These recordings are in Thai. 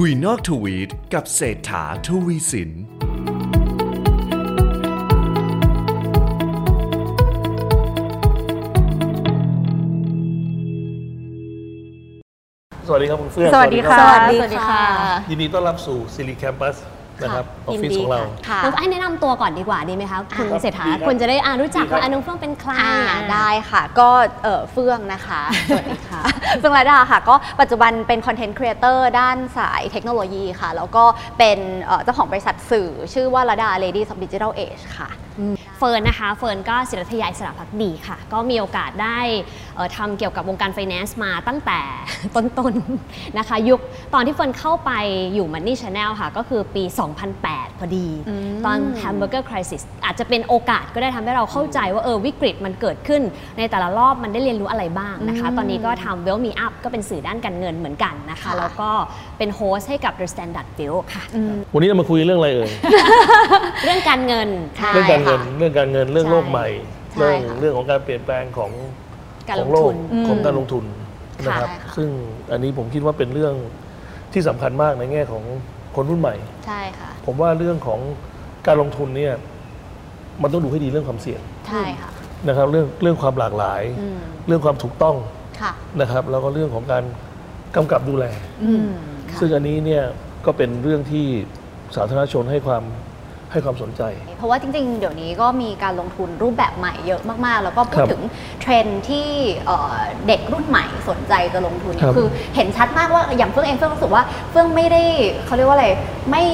คุยนอกทวีตกับเศรษฐาทวีสิน สวัสดีครับคุณเฟื่องสวัสดีค่ะ รับสวัสดีค่ะ ยินดีต้อนรับสู่ซิลิแคมปัสนะครับออฟฟิศของเรา ค่ะน้องให้แนะนำตัวก่อนดีกว่าดีไหมคะ คุณครับเศรษฐาดีครับคนจะได้อ่ารู้จักดีครับ ว่าอ่าน้องเฟื่องเป็นใครอ่าอ่าได้ค่ะ ก็เออเฟื่องนะคะ สวัสดีค่ะ เฟื่องลดาค่ะ ก็ปัจจุบันเป็น content creator ด้านสายเทคโนโลยีค่ะ แล้วก็เป็นเจ้าของบริษัทสื่อ ชื่อว่าระดา Ladies of Digital Age ค่ะ เฟิร์นนะคะเฟิร์นก็ศิรัถยาอิสรภักดีค่ะ ก็มีโอกาสได้เอ่อทำเกี่ยวกับวงการไฟแนนซ์มาตั้งแต่ต้นๆนะคะ ยุคตอนที่เฟิร์นเข้าไปอยู่ Money Channel ค่ะ ก็คือปี 2008 พอดีอืมตอน Hamburger Crisis อาจจะเป็นโอกาสก็ได้ทำให้เราเข้าใจว่าเออวิกฤตมันเกิดขึ้น ในแต่ละรอบมันได้เรียนรู้อะไรบ้างนะคะ ตอนนี้ก็ทำ Well Me Up ก็เป็นสื่อด้านการเงินเหมือนกันนะคะค่ะแล้วก็เป็นโฮสต์ให้กับ The Standard Bill ค่ะวันนี้เรามาคุยเรื่องอะไรเอ่ยเรื่องการเงินใช่เรื่องการเงินค่ะเรื่องการเงินเรื่องโลกใหม่ใช่เรื่องค่ะเรื่องของการเปลี่ยนแปลงของการขลองงโลทุกนของการลงทุนนะครับใช่ค่ะซึ่งอันนี้ผมคิดว่าเป็นเรื่องที่สำคัญมากในแง่ของคนรุ่นใหม่ใช่ค่ะผมว่าเรื่องของการลงทุนเนี่ยมันต้องดูให้ดีเรื่องความเสี่ยงใช่ค่ะนะครับเรื่องเรื่องความหลากหลายอืมเรื่องความถูกต้องค่ะนะครับ แล้วก็เรื่องของการกำกับดูแลอืมซึ่งอันนี้เนี่ยก็เป็นเรื่องที่สาธารณชนให้ความ ให้ความสนใจ เพราะว่าจริง ๆ เดี๋ยวนี้ก็มีการลงทุนรูปแบบใหม่เยอะมาก ๆ แล้วก็พูคดรับถึงเทรนด์ที่เอ่อเด็กรุ่นใหม่สนใจจะลงทุนครับคือเห็นชัดมากว่าอย่างเฟื่องเองเฟื่องรู้สึกว่าเฟื่องไม่ได้เขาเรียกว่าอะไรไม่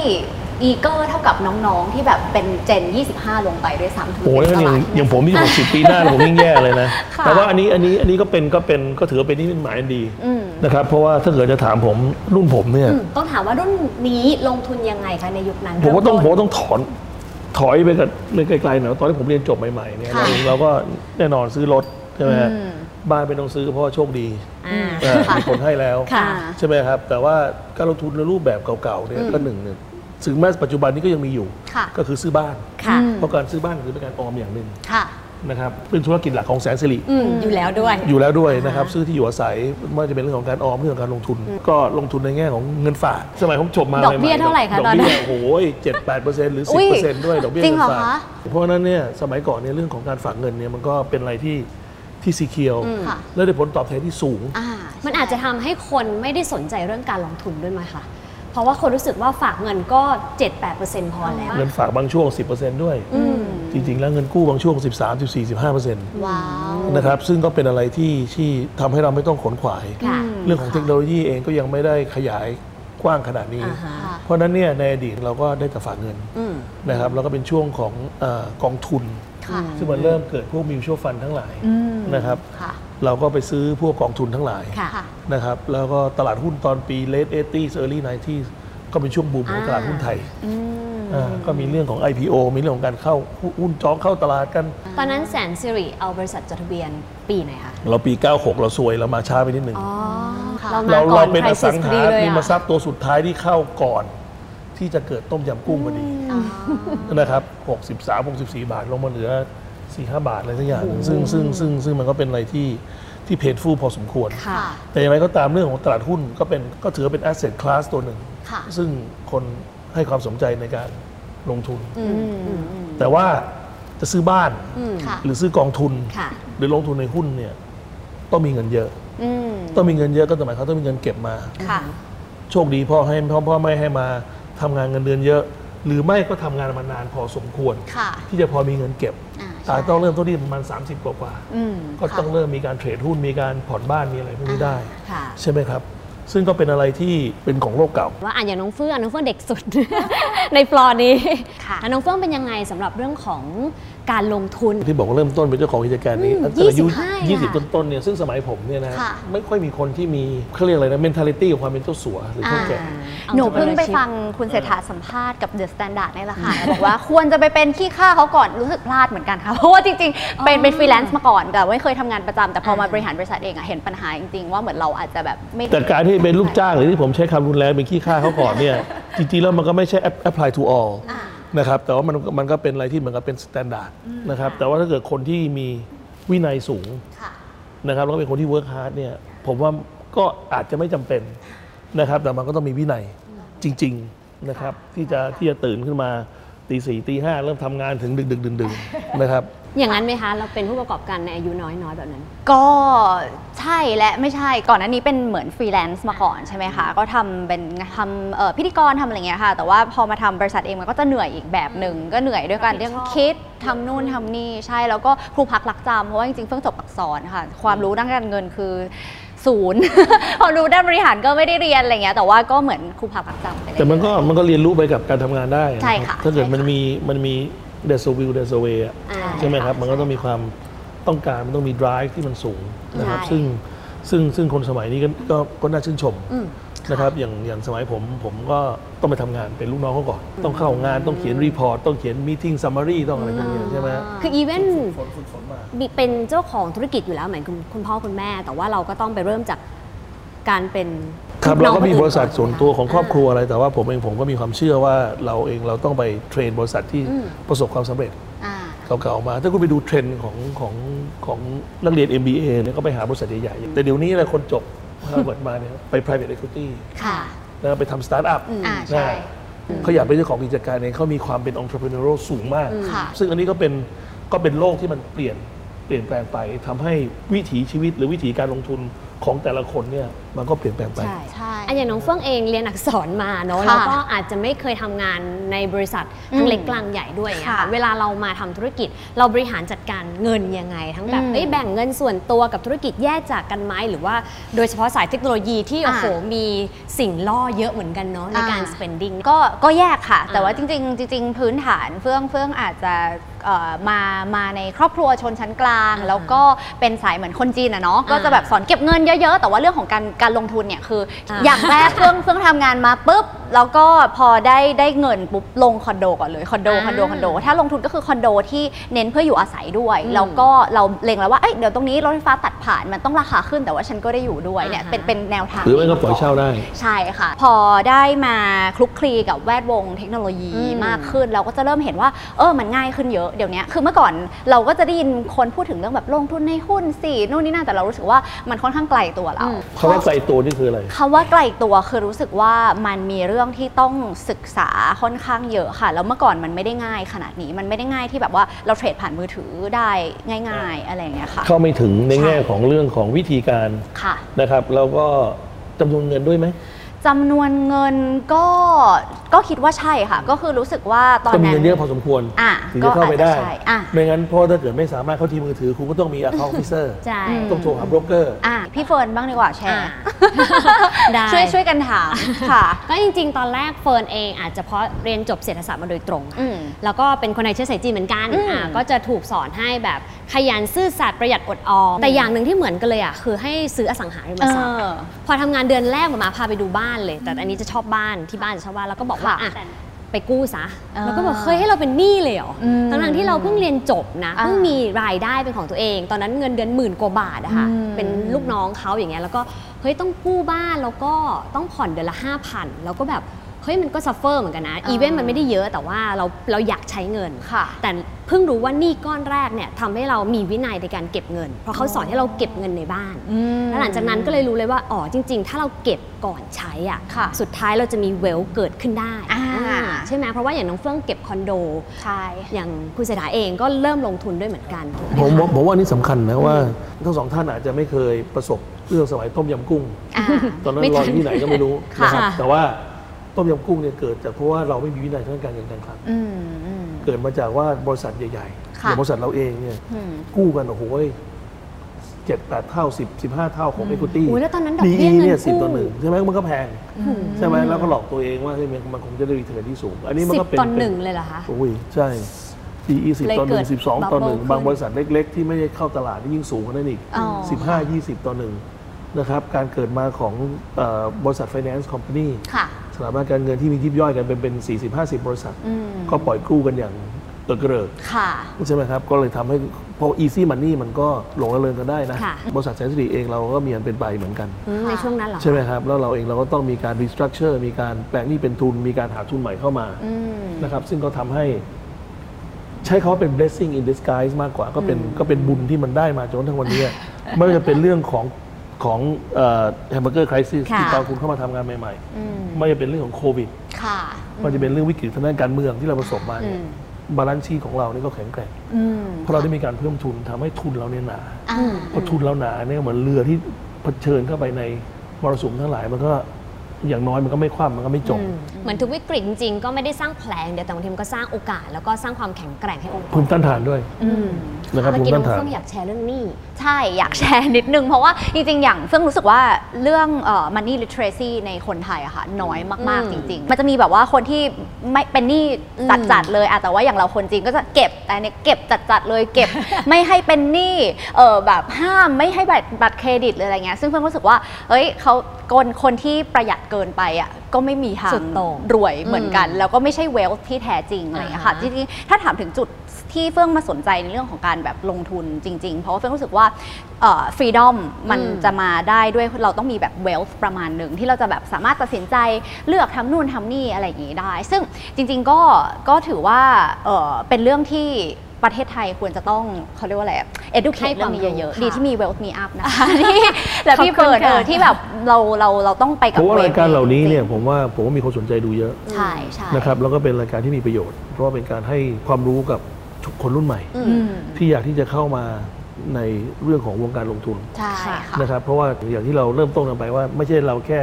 อีเกอร์เท่ากับน้องๆ ที่แบบเป็นเจน 25 ลงไปด้วยซ้ำถึงโอ้ยเป็นตอย่างลาดอย่างผมที่หกสิบปีหน้าผมยิ่งแย่เลยนะค่ะแต่ว่าอันนี้อันนี้อันนี้ก็เป็นก็เป็นก็ถือว่าเป็นนิมิตหมายอันดีอืมนะครับ เพราะว่าถ้าเกิดจะถามผมรุ่นผมเนี่ยอืมต้องถามว่ารุ่นนี้ลงทุนยังไงคะในยุคนั้น ผมว่าต้องผมเริ่ว่าต้องถอนถอยไปกับไปไกลๆหน่อยตอนที่ผมเรียนจบใหม่ๆเนี่ยค่ะเราเราก็แน่นอนซื้อรถใช่ไหมฮะอืมบ้านไม่ต้องซื้อเพราะว่าโชคดีอ่าเออมีคนให้แล้วค่ะใช่ไหมครับ แต่ว่าการลงทุนในรูปแบบเก่าๆเนี่ยก็หนึ่งเนี่ย ถึงแม้ปัจจุบันนี้ก็ยังมีอยู่ค่ะก็คือซื้อบ้านค่ะอืมเพราะการซื้อบ้านถือเป็นการออมอย่างหนึ่งค่ะนะครับเป็นธุรกิจหลักของแสนสิริอืมอยู่แล้วด้วย อยู่แล้วด้วยนะครับซื้อที่อยู่อาศัยไม่ว่าจะเป็นเรื่องของการออมเรื่องของการลงทุน ก็ลงทุนในแง่ของเงินฝากสมัยผมจบมาดอกเบี้ยใหม่ๆเท่าไหร่คะดอกตอนนั้นเบี้ยโอ้โหเจ็ดแปดเปอร์เซ็นต์หรืออุ๊สิบยเปอร์เซ็นต์ด้วยดอกเบี้ยจริงเงิเหรนอฝากคะเพราะฉะนั้นเนี่ยสมัยก่อนเนี่ยเรื่องของการฝากเงินเนี่ยมันก็เป็นอะไรที่ที่ซีเคียวค่ะและได้ผลตอบแทนที่สูงอ่ามันอาจจะทำให้คนไม่ได้สนใจเรื่องการลงทุนด้วยไหมคะ เพราะว่าคนรู้สึกว่าฝากเงินก็ 7-8%พอแล้ว เงินฝากบางช่วง 10%ด้วย อืม จริง ๆ แล้วเงินกู้บางช่วง 13 14 15%ว้าวนะครับซึ่งก็เป็นอะไรที่ที่ทำให้เราไม่ต้องขนขวาย ค่ะ เรื่องของเทคโนโลยีเองก็ยังไม่ได้ขยายกว้างขนาดนี้ อ่าฮะค่ะเพราะฉะนั้นเนี่ยในอดีตเราก็ได้แต่ฝากเงินอืม นะครับแล้วก็เป็นช่วงของเออกองทุน ค่ะ ซึ่งมันเริ่มเกิดพวกมิวชั่วฟันทั้งหลายอืมนะครับ ค่ะ เราก็ไปซื้อพวกกองทุนทั้งหลายค่ะค่ะนะครับแล้วก็ตลาดหุ้นตอนปี late 80s early 90s ก็เป็นช่วงบูมของอ่าตลาดหุ้นไทยอืมอ่าก็มีเรื่องของ IPO มีเรื่องของการเข้าหุ้นจองเข้าตลาดกัน ตอนนั้นแสนสิริเอาบริษัทจดทะเบียนปีไหนคะ เราปี 96 เราซวยเรามาช้าไปนิดหนึ่งอ๋อค่ะเรามาเราก่อเรานเป็นไครอซิสัสงพอหาดีเลยริมอะทรัพย์ตัวสุดท้ายที่เข้าก่อน ที่จะเกิดต้มยำกุ้งพอดีอ๋อนะครับ 63 64 บาทลงมาเหลือ 4-5บาทอะไรสักอย่างหนึ่งซึ่งซึ่งซึ่งซึ่งมันก็เป็นอะไรที่ที่เพนฟูพอสมควรค่ะแต่อย่างไรก็ตามเรื่องของตลาดหุ้นก็เป็นก็ถือว่าเป็น asset class ตัวหนึ่งค่ะซึ่งคนให้ความสนใจในการลงทุนอืมอืมอืมแต่ว่าจะซื้อบ้านอืมค่ะหรือซื้อกองทุนค่ะหรือลงทุนในหุ้นเนี่ยต้องมีเงินเยอะอืมต้องมีเงินเยอะก็หมายความต้องมีเงินเก็บมาค่ะโชคดีพ่อให้พ่อพ่อไม่ให้มาทำงานเงินเดือนเยอะ หรือไม่ก็ทำงานมานานพอสมควรค่ะที่จะพอมีเงินเก็บอ่าแต่ใช่ต้องเริ่มต้นที่ประมาณ 30 กว่ากว่าอืมก็ต้องเริ่มมีการเทรดหุ้นมีการผ่อนบ้านมีอะไรพวกนี้ได้ค่ะใช่ไหมครับ ซึ่งก็เป็นอะไรที่เป็นของโลกเก่า ว่าอ่านอย่างน้องเฟื่องน้องเฟื่องเด็กสุด ในฟลอร์นี้ค่ะแล้วน้องเฟื่องเป็นยังไงสำหรับเรื่องของ การลงทุน ที่บอกว่าเริ่มต้นเป็นเจ้าของกิจการนี้อืมตั้งแต่อายุ25 20 ต้นๆเนี่ยซึ่งสมัยผมเนี่ยนะค่ะไม่ค่อยมีคนที่มีเขาเรียกอะไรนะ mentality ของความเป็นเจ้าสัวหรือเท่าแก่เอาหนูเพิ่งไป entrepreneurship ฟังคุณเศรษฐาสัมภาษณ์กับ The Standard นี่แหละค่ะบอกว่าควรจะไปเป็นขี้ข้าเขาก่อนรู้สึกพลาดเหมือนกันค่ะเพราะว่าจริงๆเป็นเป็นฟรีแลนซ์มาก่อนแต่ไม่เคยทำงานประจำแต่พอมาบริหารบริษัทเองอะเห็นปัญหาจริงๆว่าเหมือนเราอาจจะแบบไม่แต่การที่เป็นลูกจ้างหรือที่ผมใช้คำรุนแรงเป็นขี้ข้าเขาก่อนเนี่ยจริงๆแล้วมันก็ไม่ใช่ apply to all อ่า นะครับแต่ว่ามันมันก็เป็นอะไรที่เหมือนกับเป็น standard นะครับแต่ว่าถ้าเกิดคนที่มีวินัยสูงค่ะนะครับแล้วก็เป็นคนที่ work hard เนี่ยผมว่าก็อาจจะไม่จำเป็นนะครับ แต่มันก็ต้องมีวินัยจริง ๆนะครับ ที่จะที่จะตื่นขึ้นมาตีสี่ตีห้าเริ่มทำงานถึงดึกดึกๆดื่นๆนะครับ อย่างนั้นไหมคะ เราเป็นผู้ประกอบการในอายุน้อยๆแบบนั้น ก็ใช่และไม่ใช่ก่อนหน้านี้เป็นเหมือนฟรีแลนซ์มาก่อนใช่ไหมคะก็ทำเป็นทำเอ่อพิธีกรทำอะไรเงี้ยค่ะ แต่ว่าพอมาทำบริษัทเองมันก็จะเหนื่อยอีกแบบหนึ่งก็เหนื่อยด้วยการเรื่องคิดทำนู่นทำนี่ใช่แล้วก็ครูพักรักจำเพราะว่าจริงๆเพิ่งจบอักษรค่ะ ความรู้ด้านการเงินคือศูนย์ความรู้ด้านบริหารก็ไม่ได้เรียนอะไรเงี้ยแต่ว่าก็เหมือนครูพักรักจำไปเลยแต่มันก็มันก็เรียนรู้ไปกับการทำงานได้นใช่ค่ะถ้าเกิดใช่ค่ะมันมีมันมี เดซวิลเดซเวอ่าใช่ไหมครับใช่มันก็ต้องมีความต้องการมันต้องมี drive ที่มันสูงนะครับ ใช่ ซึ่งซึ่งซึ่งคนสมัยนี้ก็ก็ก็น่าชื่นชมอืม นะครับอย่างอย่างสมัยผมผมก็ต้องไปทำงานเป็นลูกน้องเขาก่อน ต้องเข้างานต้องเขียน report ต้องเขียน meeting summary ต้องอะไรพวกนี้ใช่ไหมฮะ คืออีเวนต์ฝนฝึกฝนมามีเป็นเจ้าของธุรกิจอยู่แล้วเหมือนคุณคุณพ่อคุณแม่ แต่ว่าเราก็ต้องไปเริ่มจากการเป็น ครับลูเราน้องก็มีคนบริษัทก่อส่วนตัวของครอบครัวอะไร แต่ว่าผมเองผมก็มีความเชื่อว่าเราเองเราต้องไป train บริษัทที่ประสบความสำเร็จอ่าเก่าๆมา ถ้าคุณไปดูเทรนด์ของของของนักเรียน MBA เนี่ยก็ไปหาบริษัทใหญ่ๆแต่เดี๋ยวนี้เลยคนจบ Harvard มาเนี่ยไป private equity ค่ะแล้วไปทำสตาร์ทอัพอ่าใช่เขาอยากเป็นเจ้าของกิจการเองเขามีความเป็น entrepreneurial สูงมากค่ะซึ่งอันนี้ก็เป็นก็เป็นโลกที่มันเปลี่ยนเปลี่ยนแปลงไปทำให้วิถีชีวิตหรือวิถีการลงทุนของแต่ละคนเนี่ยมันก็เปลี่ยนแปลงไปใช่ใช่อันอย่างน้องเฟื่องเองเรียนอักษรมาเนาะ ค่ะแล้วก็อาจจะไม่เคยทำงานในบริษัททั้งเล็กกลางใหญ่ด้วยอย่างเงี้ยค่ะค่ะเวลาเรามาทำธุรกิจ เราบริหารจัดการเงินยังไง ทั้งแบบอืมเอ้ยแบ่งเงินส่วนตัวกับธุรกิจแยกจากกันไหมหรือว่าโดยเฉพาะสายเทคโนโลยีที่โอ้โหอ่ามีสิ่งล่อเยอะเหมือนกันเนาะในการ อ่า spending ก็ ก็แยกค่ะ แต่ว่าอ่าจริงๆจริงๆพื้นฐานเฟื่องเฟื่องอาจจะเอ่อมามาในครอบครัวชนชั้นกลาง อ่าแล้วก็เป็นสายเหมือนคนจีนอะเนาะอ่าก็จะแบบสอนเก็บเงินเยอะๆ แต่ว่าเรื่องของการการลงทุนเนี่ยคืออาอย่างแรกเฟื่องเฟื่องทำงานมาปุ๊บ แล้วก็พอได้ได้เงินปุ๊บลงคอนโดก่อนเลยคอนโดอ่าคอนโดคอนโด ถ้าลงทุนก็คือคอนโดที่เน้นเพื่ออยู่อาศัยด้วยอืมแล้วก็เราเล็งแล้วว่าเอ้ยเดี๋ยวตรงนี้รถไฟฟ้าตัดผ่านมันต้องราคาขึ้นแต่ว่าฉันก็ได้อยู่ด้วยเนี่ยอ่าฮะเป็นเป็นแนวทางหรือไม่ก็ปล่อยเช่าได้ใช่ค่ะ พอได้มาคลุกคลีกับแวดวงเทคโนโลยีอืมมากขึ้น เราก็จะเริ่มเห็นว่าเออมันง่ายขึ้นเยอะเดี๋ยวนี้คือเมื่อก่อนเราก็จะได้ยินคนพูดถึงเรื่องแบบลงทุนในหุ้นสินู่นนี่นั่นแต่เรารู้สึกว่ามันค่อนข้างไกลตัวเราอืมเขาว่าไกลตัวนี่คืออะไรคำว่าไกลตัวคือรู้สึกว่ามันมีเรื่องที่ต้องศึกษาค่อนข้างเยอะค่ะ แล้วเมื่อก่อนมันไม่ได้ง่ายขนาดนี้มันไม่ได้ง่ายที่แบบว่าเราเทรดผ่านมือถือได้ง่าย ๆ อะไรอย่างเงี้ยค่ะ เข้าไม่ถึงในแง่ใช่ของเรื่องของวิธีการค่ะนะครับแล้วก็จำนวนเงินด้วยไหม จำนวนเงินก็ก็คิดว่าใช่ค่ะ ก็คือรู้สึกว่าตอนต้องมีนั้นเงินเยอะพอสมควรอะถึงจะเข้าไปได้ก็อาจจะใช่อะไม่งั้นเพราะถ้าเกิดไม่สามารถเข้าที่มือถือคุณก็ต้องมี account officer ใช่ต้องโทรหาโบรกเกอร์อะพี่เฟิร์นบ้างดีกว่าแชอ่าร์ได้ช่วยช่วยกันถามค่ะ ก็จริง ๆ ตอนแรกเฟิร์นเองอาจจะเพราะเรียนจบเศรษฐศาสตร์มาโดยตรงอืมแล้วก็เป็นคนไทยเชื้อสายจีนเหมือนกันอืมอ่าก็จะถูกสอนให้แบบขยันซื่อสัตย์ประหยัดอดออมแต่อย่างหนึ่งที่เหมือนกันเลยอะคือให้ซื้ออสังหาริมเอทรัพย์อพอทำงานเดือนแรกหม่าม้าพาไปดูบ้านเลย แต่อันนี้จะชอบบ้านที่บ้านจะชอบบ้านแล้วก็บอกว่าค่ะอะไปกู้ซะอ่าแล้วก็บอกเฮ้ยให้เราเป็นหนี้เลยเหรออมทั้งๆที่เราเพิ่งเรียนจบนะอ่าเพิ่งมีรายได้เป็นของตัวเอง ตอนนั้นเงินเดือนหมื่นกว่าบาทอะค่ะอืมเป็นลูกน้องเขาอย่างเงี้ยแล้วก็เฮ้ยต้องกู้บ้านแล้วก็ต้องผ่อนเดือนละห้าพันแล้วก็แบบ เฮ้ยมันก็ suffer เหมือนกันนะอ่าอีเวนต์มันไม่ได้เยอะแต่ว่าเราเราอยากใช้เงินค่ะแต่เพิ่งรู้ว่าหนี้ก้อนแรกเนี่ยทำให้เรามีวินัยในการเก็บเงิน เพราะเขาสอนให้เราเก็บเงินในบ้านอืมแล้วหลังจากนั้นก็เลยรู้เลยว่าอ๋อจริง ๆ ถ้าเราเก็บก่อนใช้อะค่ะสุดท้ายเราจะมี wealth เกิดขึ้นได้อ่าอ่าใช่ไหมเพราะว่าอย่างน้องเฟื่องเก็บคอนโดใช่อย่างคุณเศรษฐาเองก็เริ่มลงทุนด้วยเหมือนกันถูกไหผมคะผมผมว่านี่สำคัญนะว่าทั้งสองท่านอาจจะไม่เคยประสบเรื่องสมัยต้มยำกุ้งอ่าตอนนั้นไม่รทัอนอยู่ที่ไหนก็ไม่รู้ค่ะนะครับค่ะแต่ว่า ต้มยำกุ้งเนี่ยเกิดจากเพราะว่าเราไม่มีวินัยทางการเงินการคลังอืมอืม เกิดมาจากว่าบริษัทใหญ่ๆค่ะอย่างบริษัทเราเองเนี่ยอืมกู้กันโอ้โหเจ็ดแปดเท่าสิบสิบห้าเท่าของ equity โอ้ยแล้วตอนนั้นดอกเบี้ย PE เงินเนี่ยสิบกู้ต่อหนึ่งใช่ไหมมันก็แพงใช่ไหมแล้วก็หลอกตัวเองว่าเฮ้ยมันมันคงจะได้รีเทิร์นที่สูง อันนี้มันสิบก็เป็นต่อหนึ่งเลยเหรอคะ โอ้ยใช่ PE สิบเลยต่อหนึ่เกิงดสิบสองต่อหนึ่ง bubble บางขึ้นบริษัทเล็ก ๆ ที่ไม่ได้เข้าตลาดนี่ยิ่งสูงกว่านั้นอีกอ๋อ สิบห้ายี่สิบต่อหนึ่งนะครับ การเกิดมาของเอ่อบริษัท finance company ค่ะส ถาบันการเงินที่มียิบย่อยกันเป็นเป็นสี่สิบห้าสิบบริษัทอืมก็ปล่อยกู้กันอย่างเติกเริกค่ะใช่ไหมครับ ก็เลยทำให้พอ easy money มันก็หลงระเริงกันได้นะค่ะบริษัทแสนสิริเองเราก็มีอันเป็นไปเหมือนกันอืมในช่วงนั้นเหรอคะใช่ไหมครับ แล้วเราเองเราก็ต้องมีการ restructure มีการแปลงหนี้เป็นทุน มีการหาทุนใหม่เข้ามาอืมนะครับ ซึ่งก็ทำให้ ใช้คำว่าเป็น blessing in disguise มากกว่า ก็เป็นก็เป็นบุญที่มันได้มาจนถึงวันนี้ ไม่ว่าจะเป็นเรื่องของ ของ Hamburger Crisis ค่ะที่ตอนคุณเข้ามาทำงานใหม่อืมๆไม่ว่าจะเป็นเรื่องของโควิดค่ะมันจะเป็นเรื่องวิกฤตทางด้านการเมืองที่เราประสบมาเนี่ยอืม balance sheet ของเรานี่ก็แข็งแกร่งอืมเพราะเราได้มีการเพิ่มทุนทำให้ทุนเราเนี่ยหนาอ่าพอทุนเราหนาเนี่ยเหมือนเรือที่เผชิญเข้าไปในมรสุมทั้งหลายมันก็อย่างน้อยมันก็ไม่คว่ำมันก็ไม่จมเหมือนทุกวิกฤตจริงๆก็ไม่ได้สร้างแผลอย่างเดียวแต่บางทีมันก็สร้างโอกาส แล้วก็สร้างความแข็งแกร่งให้องค์กภูรมิต้านทานด้วยอืม นะครับเมื่อภูมิกี้น้ต้าอนงทานเฟื่องอยากแชร์เรื่องหนี้ใช่อยากแชร์นิดนึง เพราะว่าจริงๆ อย่างเฟื่องรู้สึกว่าเรื่องเอ่อ money literacy ในคนไทยอะค่ะน้อยมากอืๆจมริง ๆ มันจะมีแบบว่าคนที่ไม่เป็นหนี้อืมจัดๆเลยอะแต่ว่าอย่างเราคนจริงก็จะเก็บแต่เนี่ยเก็บจัดๆเลยเก็บไม่ให้เป็นหนี้เออแบบห้ามไม่ให้บัตรบัตรเครดิตเลยอะไรเงี้ยซึ่งเฟื่องรู้สึกว่าเฮ้ยเขาคนคนที่ประหยัดเกินไปอะก็ไม่มีทางสุดโต่งรวยเหมือนกัน แล้วก็ไม่ใช่เวลที่แท้จริงอะไรเงี้ยค่ะอ่าฮะจริงๆถ้าถามถึงจุด ที่เฟื่องมาสนใจในเรื่องของการแบบลงทุนจริง ๆ เพราะว่าเฟื่องรู้สึกว่าฟรีดอมมันอืมจะมาได้ด้วยเราต้องมีแบบเวล h ประมาณหนึ่งที่เราจะแบบสามารถตัดสินใจเลือกทำนู่นทำนี่อะไรอย่างนี้ได้ ซึ่งจริง ๆ ก็ก็ถือว่าเอ่อเป็นเรื่องที่ประเทศไทยควรจะต้องเขาเรียกว่าอะไร educate ให้เรื่คอวามงนี้เยอะรู้ๆดีค่ะที่มี wealth me up นะคะที่และพี่ขอบคุณเปิดเออค่ะที่แบบเราเราเราต้องไปกับเพราะว่า wave รายการเหล่านี้เนี่ยจริงๆผมว่าผมว่ามีคนสนใจดูเยอะ ใช่ใช่นะครับแล้วก็เป็นรายการที่มีประโยชน์ เพราะว่าเป็นการให้ความรู้กับ คนรุ่นใหม่อืมที่อยากที่จะเข้ามาในเรื่องของวงการลงทุนใช่ค่ะนะครับเพราะว่าอย่างที่เราเริ่มต้นกันไปว่า ไม่ใช่เราแค่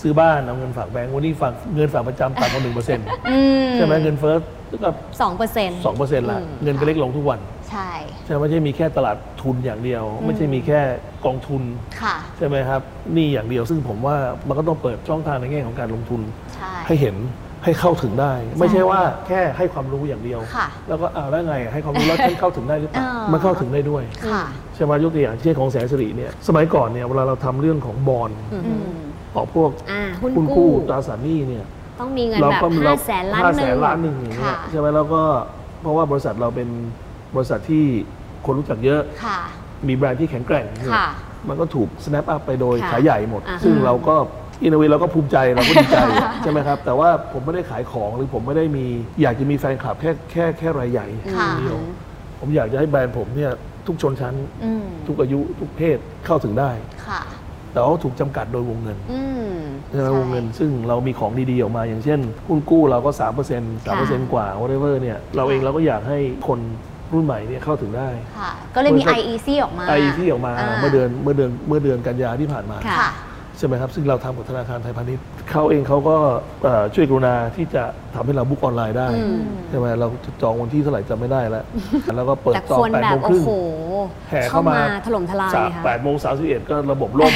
ซื้อบ้านเอาเงินฝากแบงก์วันนี้ฝากเงินฝากประจำต่ำกว่าหนึ่งเปอร์เซ็นต์อืมใช่ไหมเงินเฟ้อก็สองเปอร์เซ็นต์สองเปอร์เซ็นต์ละเงินก็เล็กลงทุกวัน ใช่ใช่ไหมไม่ใช่มีแค่ตลาดทุนอย่างเดียว ไม่ใช่มีแค่กองทุนค่ะใช่ไหมครับนี่อย่างเดียวซึ่งผมว่ามันก็ต้องเปิดช่องทางในแง่ของการลงทุนใช่ให้เห็น ให้เข้าถึงได้ ไม่ใช่ว่าแค่ให้ความรู้อย่างเดียวค่ะแล้วก็อ้าวแล้วไงให้ความรู้แล้วฉันเข้าถึงได้หรือเปล่าเออมันเข้าถึงได้ด้วยค่ะใช่ไหมยกตัวอย่างเช่นของแสนสิริเนี่ยสมัยก่อนเนี่ยเวลาเราทำเรื่องของบอลอืมออกพวกอ่าหุ้นหุ้นกู้กู้ตราสารหนี้เนี่ยต้องมีเงินเราแบบก็ห้าแสนล้านห้าหแสนึ่งนล้านหนึ่งอย่างเงี้ยค่ะใช่ไหมแล้วก็เพราะว่าบริษัทเราเป็นบริษัทที่คนรู้จักเยอะค่ะมีแบรนด์ที่แข็งแกร่งเนี่ยค่ะมันก็ถูก snap up ไปโดยค่ะขายใหญ่หมดอ่าฮะซึ่งเราก็ อินเวเราก็ภูมิใจเราก็ดีใจ ใช่ไหมครับ แต่ว่าผมไม่ได้ขายของหรือผมไม่ได้มี อยากจะมีแฟนคลับแค่แค่แค่รายใหญ่ค่ะเดียวผมอยากจะให้แบรนด์ผมเนี่ยทุกชนชั้น อืมทุกอายุทุกเพศเข้าถึงได้ ค่ะ แต่ว่าถูกจำกัดโดยวงเงินอืมใช่ไหมใช่วงเงิน ซึ่งเรามีของดีๆออกมา อย่างเช่นหุ้นกู้เราก็ 3% 3%กว่า whatever เนี่ยเราเองเราก็อยากให้คนรุ่นใหม่เนี่ยเข้าถึงได้ ค่ะ ก็เลยมีบริษัท IEC ออกมา ไอที่ออกมาเมื่อเดือนเมื่อเดือนเมื่อเดือนกันยาที่ผ่านมา ค่ะค่ะ ใช่ไหมครับ ซึ่งเราทำกับธนาคารไทยพาณิชย์เขาเองเขาก็เอ่อช่วยกรุณาที่จะทำให้เราบุ๊กออนไลน์ได้อืมใช่ไหมเราจองวันที่เท่าไหร่จำไม่ได้แล้ว แล้วก็เปิดแต่จอคงนแปดแบโมบงคโอ้รึ่งโหแห่เข้าเข้ามามาถล่มทลายสามค่ะแปดโมงสามสิบเอ็ดก็ระบบล่ม